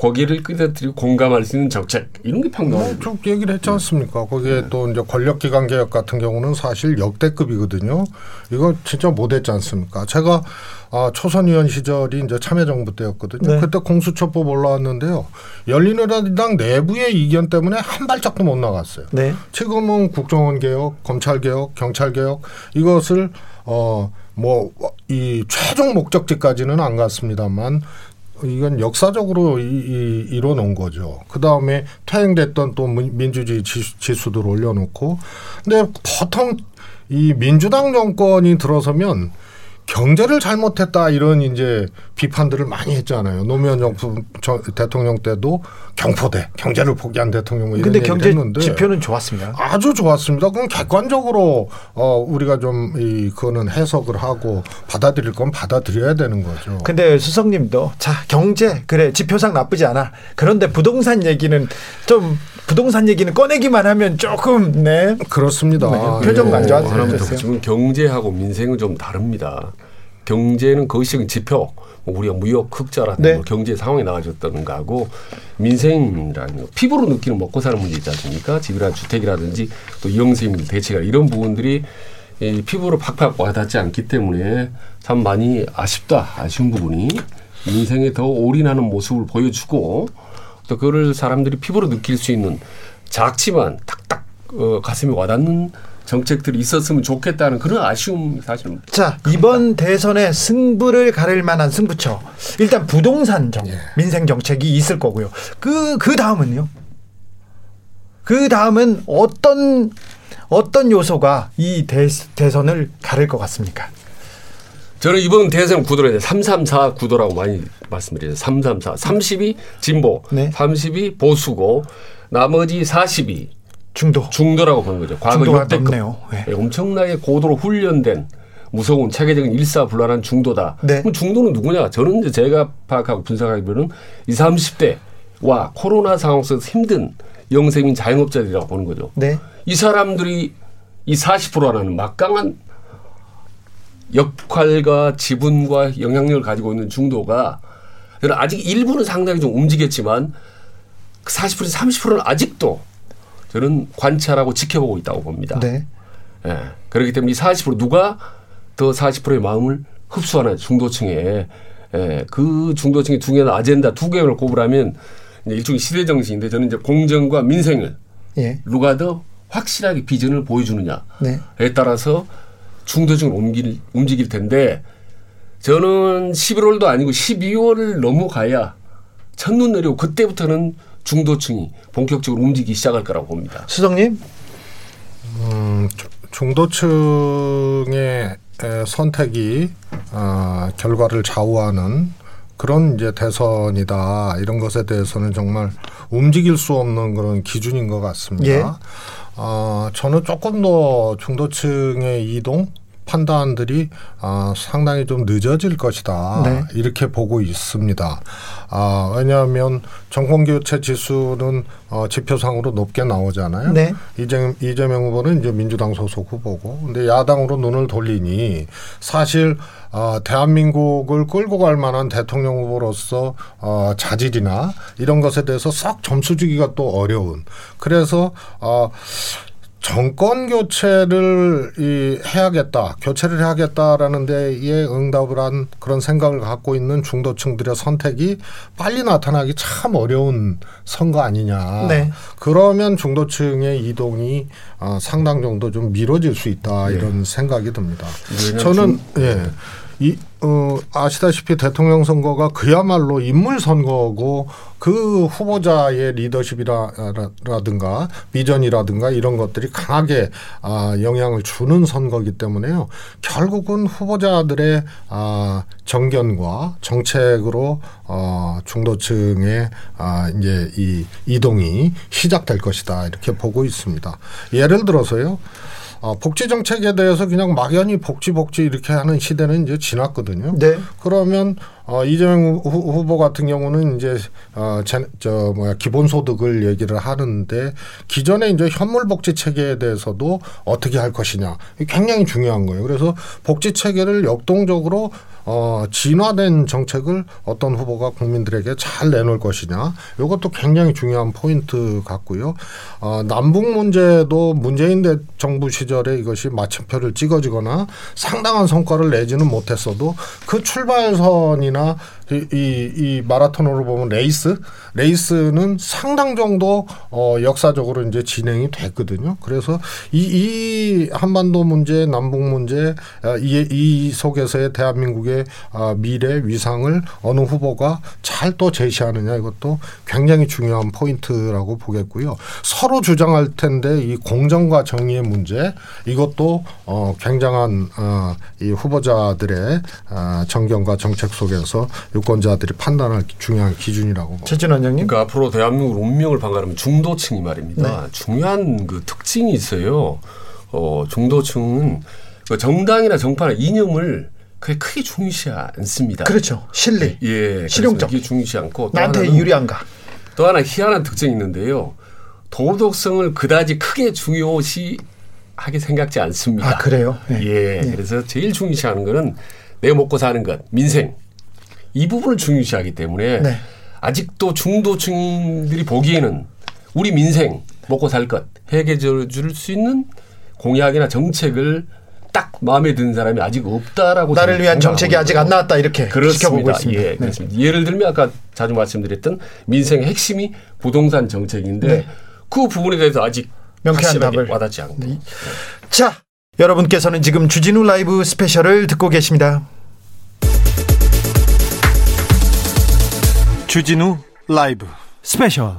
고개를 끄덕들이고 공감할 수 있는 정책 이런 게 평등하죠. 쭉 얘기를 했지 않습니까? 거기에 또 이제 권력기관 개혁 같은 경우는 사실 역대급이거든요. 이거 진짜 못했지 않습니까? 제가 아, 초선 의원 시절이 이제 참여정부 때였거든요. 네. 그때 공수처법 올라왔는데요. 열린우리당 내부의 이견 때문에 한 발짝도 못 나갔어요. 네. 지금은 국정원 개혁, 검찰 개혁, 경찰 개혁 이것을 어 뭐 이 최종 목적지까지는 안 갔습니다만 이건 역사적으로 이, 이, 이뤄놓은 거죠. 그 다음에 퇴행됐던 또 민- 민주주의 지수, 지수 들 올려놓고. 근데 보통 이 민주당 정권이 들어서면 경제를 잘못했다 이런 이제 비판들을 많이 했잖아요. 노무현 정부 저- 대통령 때도 경포대 경제를 포기한 대통령 뭐 이런 근데 경제 했는데 지표는 좋았습니다. 아주 좋았습니다. 그럼 객관적으로 어 우리가 좀 이 그거는 해석을 하고 받아들일 건 받아들여야 되는 거죠. 근데 수석님도 자 경제 그래 지표상 나쁘지 않아. 그런데 부동산 얘기는 좀 부동산 얘기는 꺼내기만 하면 조금 네 그렇습니다. 표정 안 하나만 더 좋았어요. 지금 경제하고 민생은 좀 다릅니다. 경제는 거시적인 지표, 뭐 우리가 무역 흑자라든가 네. 뭐 경제 상황이 나아졌다는 거하고 민생이라는 거, 피부로 느끼는 먹고 사는 문제 있지 않습니까? 집이나 주택이라든지 또 이용세입니다 대체가 이런 부분들이 이 피부로 팍팍 와닿지 않기 때문에 참 많이 아쉽다 아쉬운 부분이 민생에 더 올인하는 모습을 보여주고 또 그거를 사람들이 피부로 느낄 수 있는 작지만 탁탁 어, 가슴에 와닿는 정책들이 있었으면 좋겠다는 그런 아쉬움 사실은 자 이번 대선에 승부를 가릴 만한 승부처 일단 부동산 정 민생 정책이 있을 거고요. 그그 다음은요. 그 다음은 어떤 어떤 요소가 이 대, 대선을 가릴 것 같습니까? 저는 이번 대선 구도를 334 구도라고 많이 말씀드려요. 334. 30이 진보, 30이 보수고 나머지 40이 중도. 중도라고 보는 거죠. 과거 중도가 역대급 높네요. 예, 엄청나게 고도로 훈련된 무서운 체계적인 일사불란한 중도다. 네. 그럼 중도는 누구냐? 저는 이제 제가 파악하고 분석하기로는 20, 30대와 코로나 상황 속에서 힘든 영세민 자영업자들이라고 보는 거죠. 네. 이 사람들이 이 40%라는 막강한 역할과 지분과 영향력을 가지고 있는 중도가 아직 일부는 상당히 좀 움직였지만 40% 30%는 아직도 저는 관찰하고 지켜보고 있다고 봅니다. 네. 예. 그렇기 때문에 이 40% 누가 더 40%의 마음을 흡수하나 중도층에 예. 그 중도층의 두 개는 아젠다 두 개를 꼽으라면 일종의 시대 정신인데 저는 이제 공정과 민생을 예. 누가 더 확실하게 비전을 보여주느냐에 네. 따라서 중도층을 옮길, 움직일 텐데 저는 11월도 아니고 12월을 넘어가야 첫눈 내리고 그때부터는 중도층이 본격적으로 움직이기 시작할 거라고 봅니다. 수석님? 음, 주- 중도층의 에, 선택이 아, 결과를 좌우하는 그런 이제 대선이다 이런 것에 대해서는 정말 움직일 수 없는 그런 기준인 것 같습니다. 예. 아, 저는 조금 더 중도층의 이동 판단들이 아, 상당히 좀 늦어질 것이다 네. 이렇게 보고 있습니다. 아, 왜냐하면 정권 교체 지수는 어, 지표상으로 높게 나오잖아요. 네. 이재명, 이재명 후보는 이제 민주당 소속 후보고, 근데 야당으로 눈을 돌리니 사실 어, 대한민국을 끌고 갈 만한 대통령 후보로서 어, 자질이나 이런 것에 대해서 싹 점수 주기가 또 어려운. 그래서 어, 정권 교체를 이 해야겠다, 교체를 해야겠다라는 데에 응답을 한 그런 생각을 갖고 있는 중도층들의 선택이 빨리 나타나기 참 어려운 선거 아니냐. 네. 그러면 중도층의 이동이 어, 상당 정도 좀 미뤄질 수 있다 이런 생각이 듭니다. 저는 중- 예. 이, 어, 아시다시피 대통령 선거가 그야말로 인물 선거고 그 후보자의 리더십이라든가 비전이라든가 이런 것들이 강하게 아, 영향을 주는 선거이기 때문에요. 결국은 후보자들의 아, 정견과 정책으로 어, 중도층의 아, 이제 이 이동이 시작될 것이다 이렇게 보고 있습니다. 예를 들어서요. 어, 복지 정책에 대해서 그냥 막연히 복지 복지 이렇게 하는 시대는 이제 지났거든요. 네. 그러면 어, 이재명 후, 후보 같은 경우는 이제 어, 제, 저 뭐야 기본소득을 얘기를 하는데 기존에 이제 현물 복지 체계에 대해서도 어떻게 할 것이냐 굉장히 중요한 거예요. 그래서 복지 체계를 역동적으로 어, 진화된 정책을 어떤 후보가 국민들에게 잘 내놓을 것이냐. 이것도 굉장히 중요한 포인트 같고요. 어, 남북 문제도 문재인 대 정부 시절에 이것이 마침표를 찍어지거나 상당한 성과를 내지는 못했어도 그 출발선이나 이, 이, 이 마라톤으로 보면 레이스, 레이스는 상당 정도 어, 역사적으로 이제 진행이 됐거든요. 그래서 이, 이 한반도 문제, 남북 문제, 아, 이, 이 속에서의 대한민국의 아, 미래 위상을 어느 후보가 잘 또 제시하느냐 이것도 굉장히 중요한 포인트라고 보겠고요. 서로 주장할 텐데 이 공정과 정의의 문제 이것도 어, 굉장한 어, 이 후보자들의 아, 정견과 정책 속에서 유권자들이 판단할 중요한 기준이라고. 최진 원장님. 그러니까 앞으로 대한민국 운명을 방가르면 중도층이 말입니다. 네. 중요한 그 특징이 있어요. 어, 중도층은 그 정당이나 정파나 이념을 그게 크게 중요시 않습니다. 그렇죠. 실리. 예, 실용적. 그래서 이게 중요시 않고 또 나한테 하나는 유리한가. 또 하나 희한한 특징이 있는데요. 도덕성을 그다지 크게 중요시 하게 생각지 않습니다. 아, 그래요? 예. 그래서 제일 중요시하는 거는 내가 먹고 사는 것, 민생 이 부분을 중요시하기 때문에 네. 아직도 중도층들이 보기에는 우리 민생 먹고 살 것 해결해 줄 수 있는 공약이나 정책을 딱 마음에 드는 사람이 아직 없다라고 나를 위한 정책이 아직 안 나왔다 이렇게. 지켜보고 있습니다. 예, 네. 그렇습니다. 예를 들면 아까 자주 말씀드렸던 민생의 핵심이 부동산 정책인데 네. 그 부분에 대해서 아직 명쾌한 답을. 와닿지 않고 자, 여러분께서는 지금 주진우 라이브 스페셜을 듣고 계십니다. 주진우 라이브 스페셜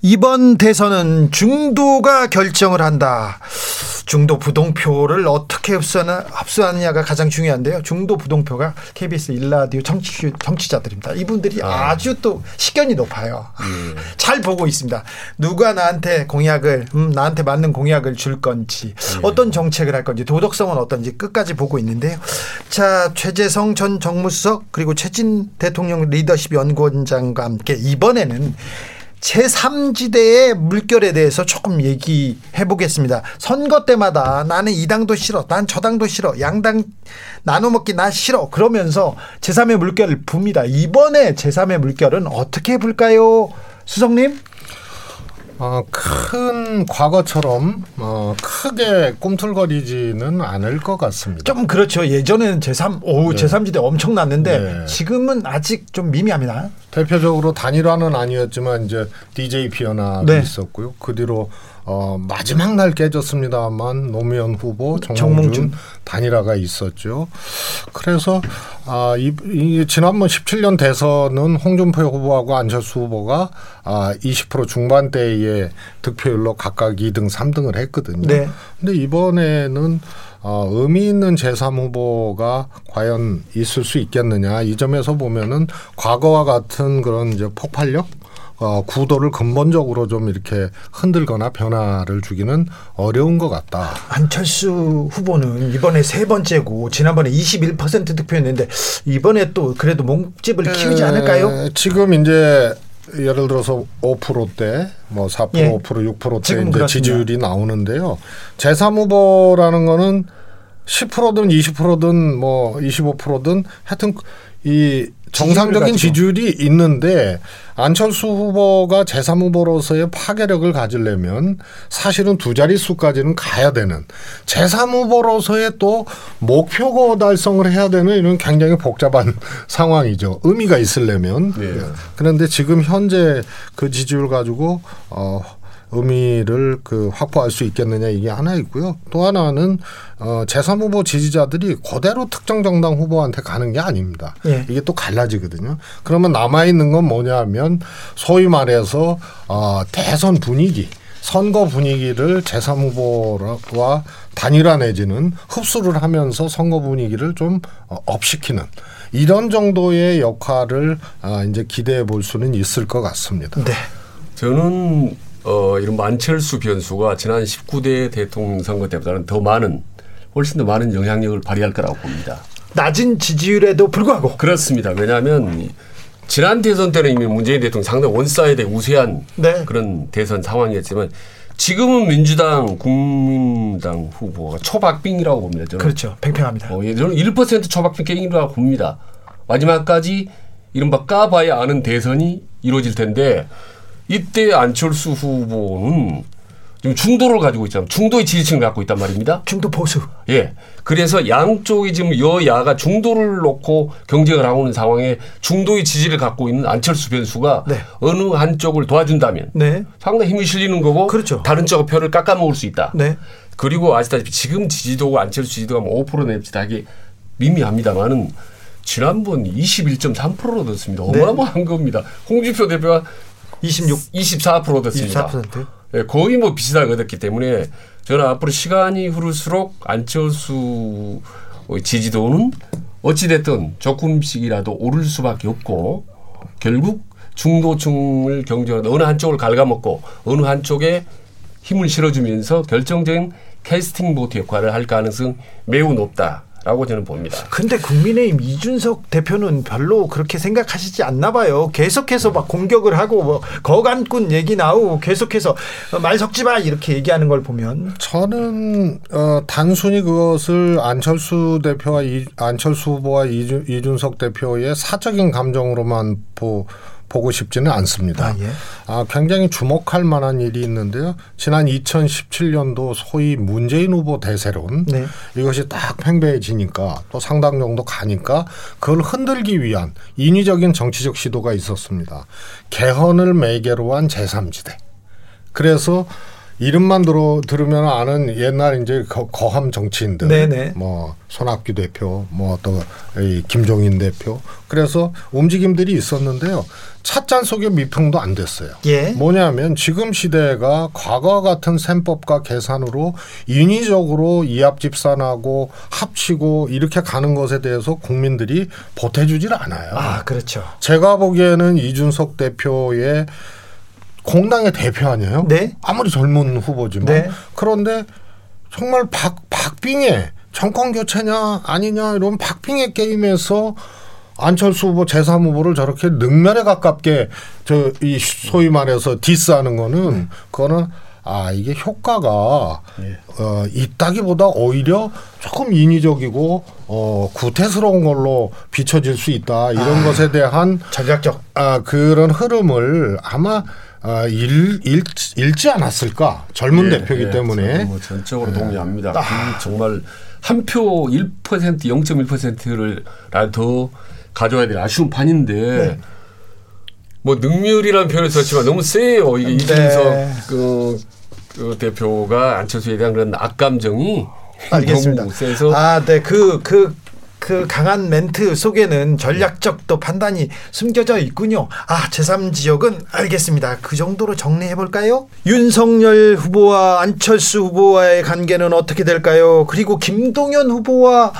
이번 대선은 중도가 결정을 한다. 중도 부동표를 어떻게 흡수하나, 흡수하느냐가 가장 중요한데요. 중도 부동표가 KBS 일라디오 정치, 정치자들입니다. 이분들이 아. 주또 식견이 높아요. 잘 보고 있습니다. 누가 나한테 공약을, 음, 나한테 맞는 공약을 줄 건지, 어떤 정책을 할 건지, 도덕성은 어떤지 끝까지 보고 있는데요. 자, 최재성 전 정무수석, 그리고 최진 대통령 리더십 연구원장과 함께 이번에는 제3지대의 물결에 대해서 조금 얘기해 보겠습니다. 선거 때마다 나는 이 당도 싫어, 난 저 당도 싫어, 양당 나눠 먹기 나 싫어. 그러면서 제3의 물결을 붑니다. 이번에 제3의 물결은 어떻게 불까요? 수석님? 어, 큰 과거처럼 어, 크게 꿈틀거리지는 않을 것 같습니다. 좀 그렇죠. 예전에는 제3, 오, 네. 제3지대 엄청 났는데 네. 지금은 아직 좀 미미합니다. 대표적으로 단일화는 아니었지만 이제 DJ 피어나도 네. 있었고요. 그 뒤로 어, 마지막 날 깨졌습니다만 노무현 후보, 정몽준. 단일화가 있었죠. 그래서 아, 이, 이 지난번 17년 대선은 홍준표 후보하고 안철수 후보가 아, 20% 중반대의 득표율로 각각 2등, 3등을 했거든요. 네. 근데 이번에는 어, 의미 있는 제3 후보가 과연 있을 수 있겠느냐 이 점에서 보면은 과거와 같은 그런 이제 폭발력 어, 구도를 근본적으로 좀 이렇게 흔들거나 변화를 주기는 어려운 것 같다. 안철수 후보는 이번에 세 번째고 지난번에 21% 득표였는데 이번에 또 그래도 몸집을 키우지 에, 않을까요? 지금 이제 예를 들어서 5%대, 뭐 4%, 예. 5%, 6%대 지금 이제. 지지율이 나오는데요. 제3 후보라는 거는 10%든 20%든 뭐 25%든 하여튼 이 정상적인 지지율이 있는데 안철수 후보가 제3 후보로서의 파괴력을 가지려면 사실은 두 자릿수까지는 가야 되는 제3 후보로서의 또 목표 달성을 해야 되는 이런 굉장히 복잡한 상황이죠. 의미가 있으려면. 그런데 지금 현재 그 지지율 가지고 어 의미를 그 확보할 수 있겠느냐 이게 하나 있고요. 또 하나는 어 제3 후보 지지자들이 그대로 특정 정당 후보한테 가는 게 아닙니다. 예. 이게 또 갈라지거든요. 그러면 남아 있는 건 뭐냐면 소위 말해서 어 대선 분위기 선거 분위기를 제3 후보와 단일화 내지는 흡수를 하면서 선거 분위기를 좀 어, 업시키는 이런 정도의 역할을 아, 이제 기대해 볼 수는 있을 것 같습니다. 네. 저는 어, 이런 안철수 변수가 지난 19대 대통령 선거 때보다는 더 많은 훨씬 더 많은 영향력을 발휘할 거라고 봅니다. 낮은 지지율에도 불구하고 그렇습니다. 왜냐하면 이 지난 대선 때는 이미 문재인 대통령 상당히 one side에 우세한 네. 그런 대선 상황이었지만 지금은 민주당 국민당 후보가 초박빙이라고 봅니다. 저는. 그렇죠. 팽팽합니다. 어, 예, 저는 1% 초박빙 게임이라고 봅니다. 마지막까지 이른바 까봐야 아는 대선이 이루어질 텐데 이때 안철수 후보는 지금 중도를 가지고 있잖아요. 중도의 지지층을 갖고 있단 말입니다. 중도 보수. 예. 그래서 양쪽이 지금 여야가 중도를 놓고 경쟁을 하고 있는 상황에 중도의 지지를 갖고 있는 안철수 변수가 어느 한쪽을 도와준다면 네. 상당히 힘이 실리는 거고 다른 쪽 표를 깎아먹을 수 있다. 네. 그리고 아시다시피 지금 지지도가 안철수 지지도가 뭐5% 냅시다 하기 미미합니다만은 지난번 21.3%로 됐습니다. 네. 어마어마한 겁니다. 홍준표 대표가 26, 24% 됐습니다. 24%. 예, 거의 뭐 비슷하게 얻었기 때문에 저는 앞으로 시간이 흐를수록 안철수 지지도는 어찌됐든 조금씩이라도 오를 수밖에 없고 결국 중도층을 경쟁하는 어느 한쪽을 갉아먹고 어느 한쪽에 힘을 실어주면서 결정적인 캐스팅 보트 역할을 할 가능성 매우 높다 라고 저는 봅니다. 근데 국민의힘 이준석 대표는 별로 그렇게 생각하시지 않나 봐요. 계속해서 막 공격을 하고 뭐 거간꾼 얘기 나오고 계속해서 말 섞지 마 이렇게 얘기하는 걸 보면 저는 어, 단순히 그것을 안철수 대표와 이, 안철수 후보와 이준, 이준석 대표의 사적인 감정으로만 보, 보고 싶지는 않습니다. 아, 굉장히 주목할 만한 일이 있는데요. 지난 2017년도 소위 문재인 후보 대세론 네. 이것이 딱 팽배해지니까 또 상당 정도 가니까 그걸 흔들기 위한 인위적인 정치적 시도가 있었습니다. 개헌을 매개로 한 제3지대. 그래서 이름만 들어 들으면 아는 옛날 이제 거, 거함 정치인들, 네네. 뭐 손학규 대표, 뭐또 김종인 대표, 그래서 움직임들이 있었는데요. 찻잔 속에 미풍도 안 됐어요. 예. 뭐냐면 지금 시대가 과거 같은 셈법과 계산으로 인위적으로 이합 집산하고 합치고 이렇게 가는 것에 대해서 국민들이 보태주질 않아요. 아 그렇죠. 제가 보기에는 이준석 대표의 공당의 대표 아니에요? 네. 아무리 젊은 후보지만 네. 그런데 정말 박 박빙의 정권 교체냐 아니냐 이런 박빙의 게임에서 안철수 후보 제3 후보를 저렇게 능멸에 가깝게 저 이 소위 말해서 디스하는 거는 그거는 아 이게 효과가 어 있다기보다 오히려 조금 인위적이고 어 구태스러운 걸로 비춰질 수 있다 이런 아, 것에 대한 전략적 아 그런 흐름을 아마 아, 일, 일, 잃지 않았을까 젊은 예, 대표이기 예, 때문에 뭐 전적으로 동의합니다. 그 정말 한 표 1% 0.1%를 더 가져야 될 아쉬운 판인데 네. 뭐 능멸이라는 표현을 썼지만 너무 세요. 이게 네. 이준석 그, 그 대표가 안철수에 대한 그런 악감정이 알겠습니다. 아, 네. 그, 그, 그 강한 멘트 속에는 전략적 또 판단이 숨겨져 있군요. 아, 제3지역은 알겠습니다. 그 정도로 정리해 볼까요? 윤석열 후보와 안철수 후보와의 관계는 어떻게 될까요? 그리고 김동연 후보와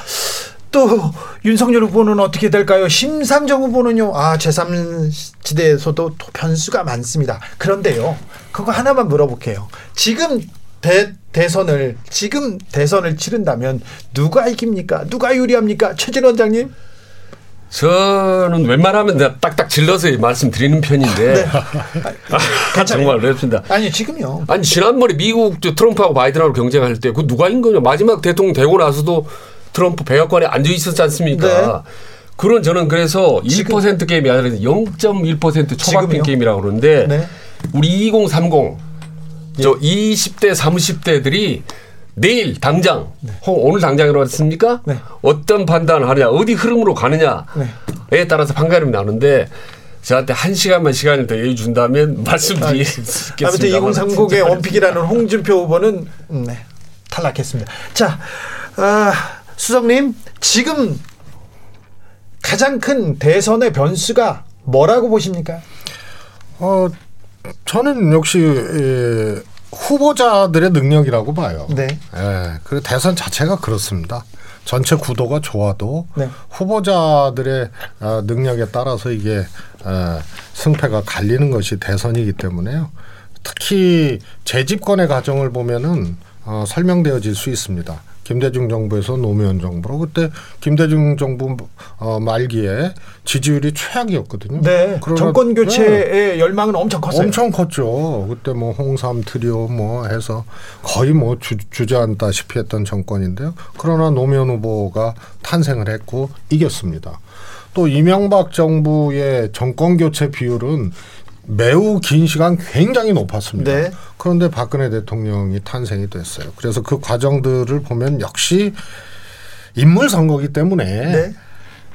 또 윤석열 후보는 어떻게 될까요? 심상정 후보는요. 아, 제3지대에서도 또 변수가 많습니다. 그런데요. 그거 하나만 물어볼게요. 지금 대, 대선을 지금 대선을 치른다면 누가 이깁니까? 누가 유리합니까? 최진 원장님? 저는 웬만하면 내가 딱딱 질러서 말씀드리는 편인데 아, 정말 그렇습니다. 아니 지금요. 아니 지난번에 미국 저 트럼프하고 바이든하고 경쟁할 때 그 누가 이긴 거냐 마지막 대통령 되고 나서도 트럼프 백악관에 앉아 있었지 않습니까? 네. 그런 저는 그래서 1% 게임이 아니라 0.1% 초박빙? 게임이라고 그러는데 네. 우리 2030 저 20대 30대들이 내일 당장 혹 오늘 당장이라고 했습니까? 어떤 판단을 하느냐 어디 흐름으로 가느냐에 따라서 판가름이 나는데 저한테 한 시간만 시간을 더 여유 준다면 말씀드리겠습니다. 아무튼 2030의 원픽이라는 홍준표 후보는 음, 네, 탈락했습니다. 자, 아, 수석님 지금 가장 큰 대선의 변수가 뭐라고 보십니까? 어 저는 역시 에, 후보자들의 능력이라고 봐요. 네. 예, 그리고 대선 자체가 그렇습니다. 전체 구도가 좋아도 네. 후보자들의 어, 능력에 따라서 이게 어, 승패가 갈리는 것이 대선이기 때문에요. 특히 재집권의 과정을 보면은 어, 설명되어질 수 있습니다. 김대중 정부에서 노무현 정부로 그때 김대중 정부 어, 말기에 지지율이 최악이었거든요. 네. 정권 네. 교체의 열망은 엄청 컸어요. 엄청 컸죠. 그때 뭐 홍삼 트리오 뭐 해서 거의 뭐 주, 주저앉다시피 했던 정권인데요. 그러나 노무현 후보가 탄생을 했고 이겼습니다. 또 이명박 정부의 정권 교체 비율은 매우 긴 시간 굉장히 높았습니다. 네. 그런데 박근혜 대통령이 탄생이 됐어요. 그래서 그 과정들을 보면 역시 인물 선거기 때문에 네.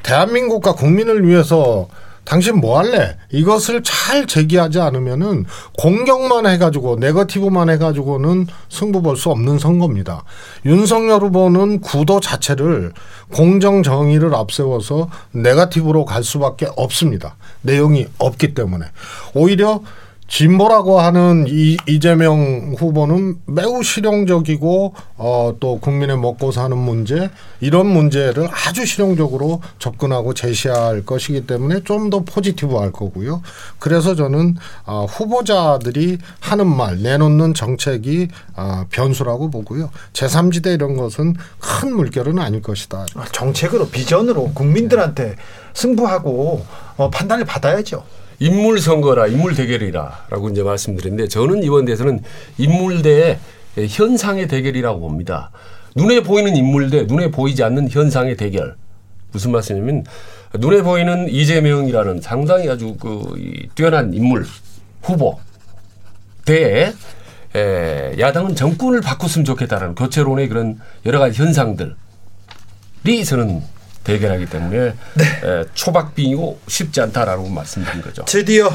대한민국과 국민을 위해서 당신 뭐 할래? 이것을 잘 제기하지 않으면은 공격만 해가지고 네거티브만 해가지고는 승부 볼 수 없는 선거입니다. 윤석열 후보는 구도 자체를 공정 정의를 앞세워서 네거티브로 갈 수밖에 없습니다. 내용이 없기 때문에 오히려 진보라고 하는 이, 이재명 후보는 매우 실용적이고 어, 또 국민의 먹고 사는 문제 이런 문제를 아주 실용적으로 접근하고 제시할 것이기 때문에 좀 더 포지티브할 거고요. 그래서 저는 어, 후보자들이 하는 말 내놓는 정책이 어, 변수라고 보고요. 제3지대 이런 것은 큰 물결은 아닐 것이다. 정책으로 비전으로 국민들한테 승부하고 어, 판단을 받아야죠. 인물 선거라 인물 대결이라라고 이제 말씀드렸는데 저는 이번 대선은 인물 대 현상의 대결이라고 봅니다. 눈에 보이는 인물 대 눈에 보이지 않는 현상의 대결. 무슨 말씀이냐면 눈에 보이는 이재명이라는 상당히 아주 그이 뛰어난 인물 후보 대 에, 야당은 정권을 바꿨으면 좋겠다라는 교체론의 그런 여러 가지 현상들이 저는 대결하기 때문에 에, 초박빙이고 쉽지 않다라고 말씀드린 거죠. 드디어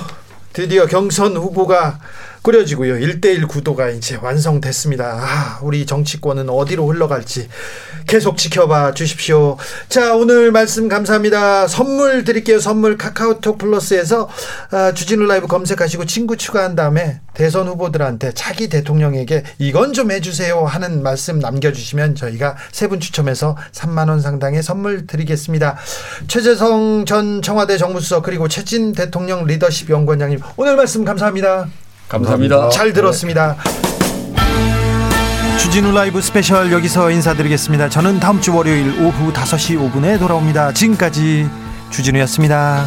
드디어 경선 후보가 꾸려지고요. 1대1 구도가 이제 완성됐습니다. 아, 우리 정치권은 어디로 흘러갈지 계속 지켜봐 주십시오. 자, 오늘 말씀 감사합니다. 선물 드릴게요. 선물 카카오톡 플러스에서 아, 주진우 라이브 검색하시고 친구 추가한 다음에 대선 후보들한테 차기 대통령에게 이건 좀 해주세요 하는 말씀 남겨주시면 저희가 세 분 추첨해서 3만 원 상당의 선물 드리겠습니다. 최재성 전 청와대 정무수석 그리고 최진 대통령 리더십 연구원장님 오늘 말씀 감사합니다. 감사합니다. 잘 들었습니다. 주진우 라이브 스페셜 여기서 인사드리겠습니다. 저는 다음 주 월요일 오후 5시 5분에 돌아옵니다. 지금까지 주진우였습니다.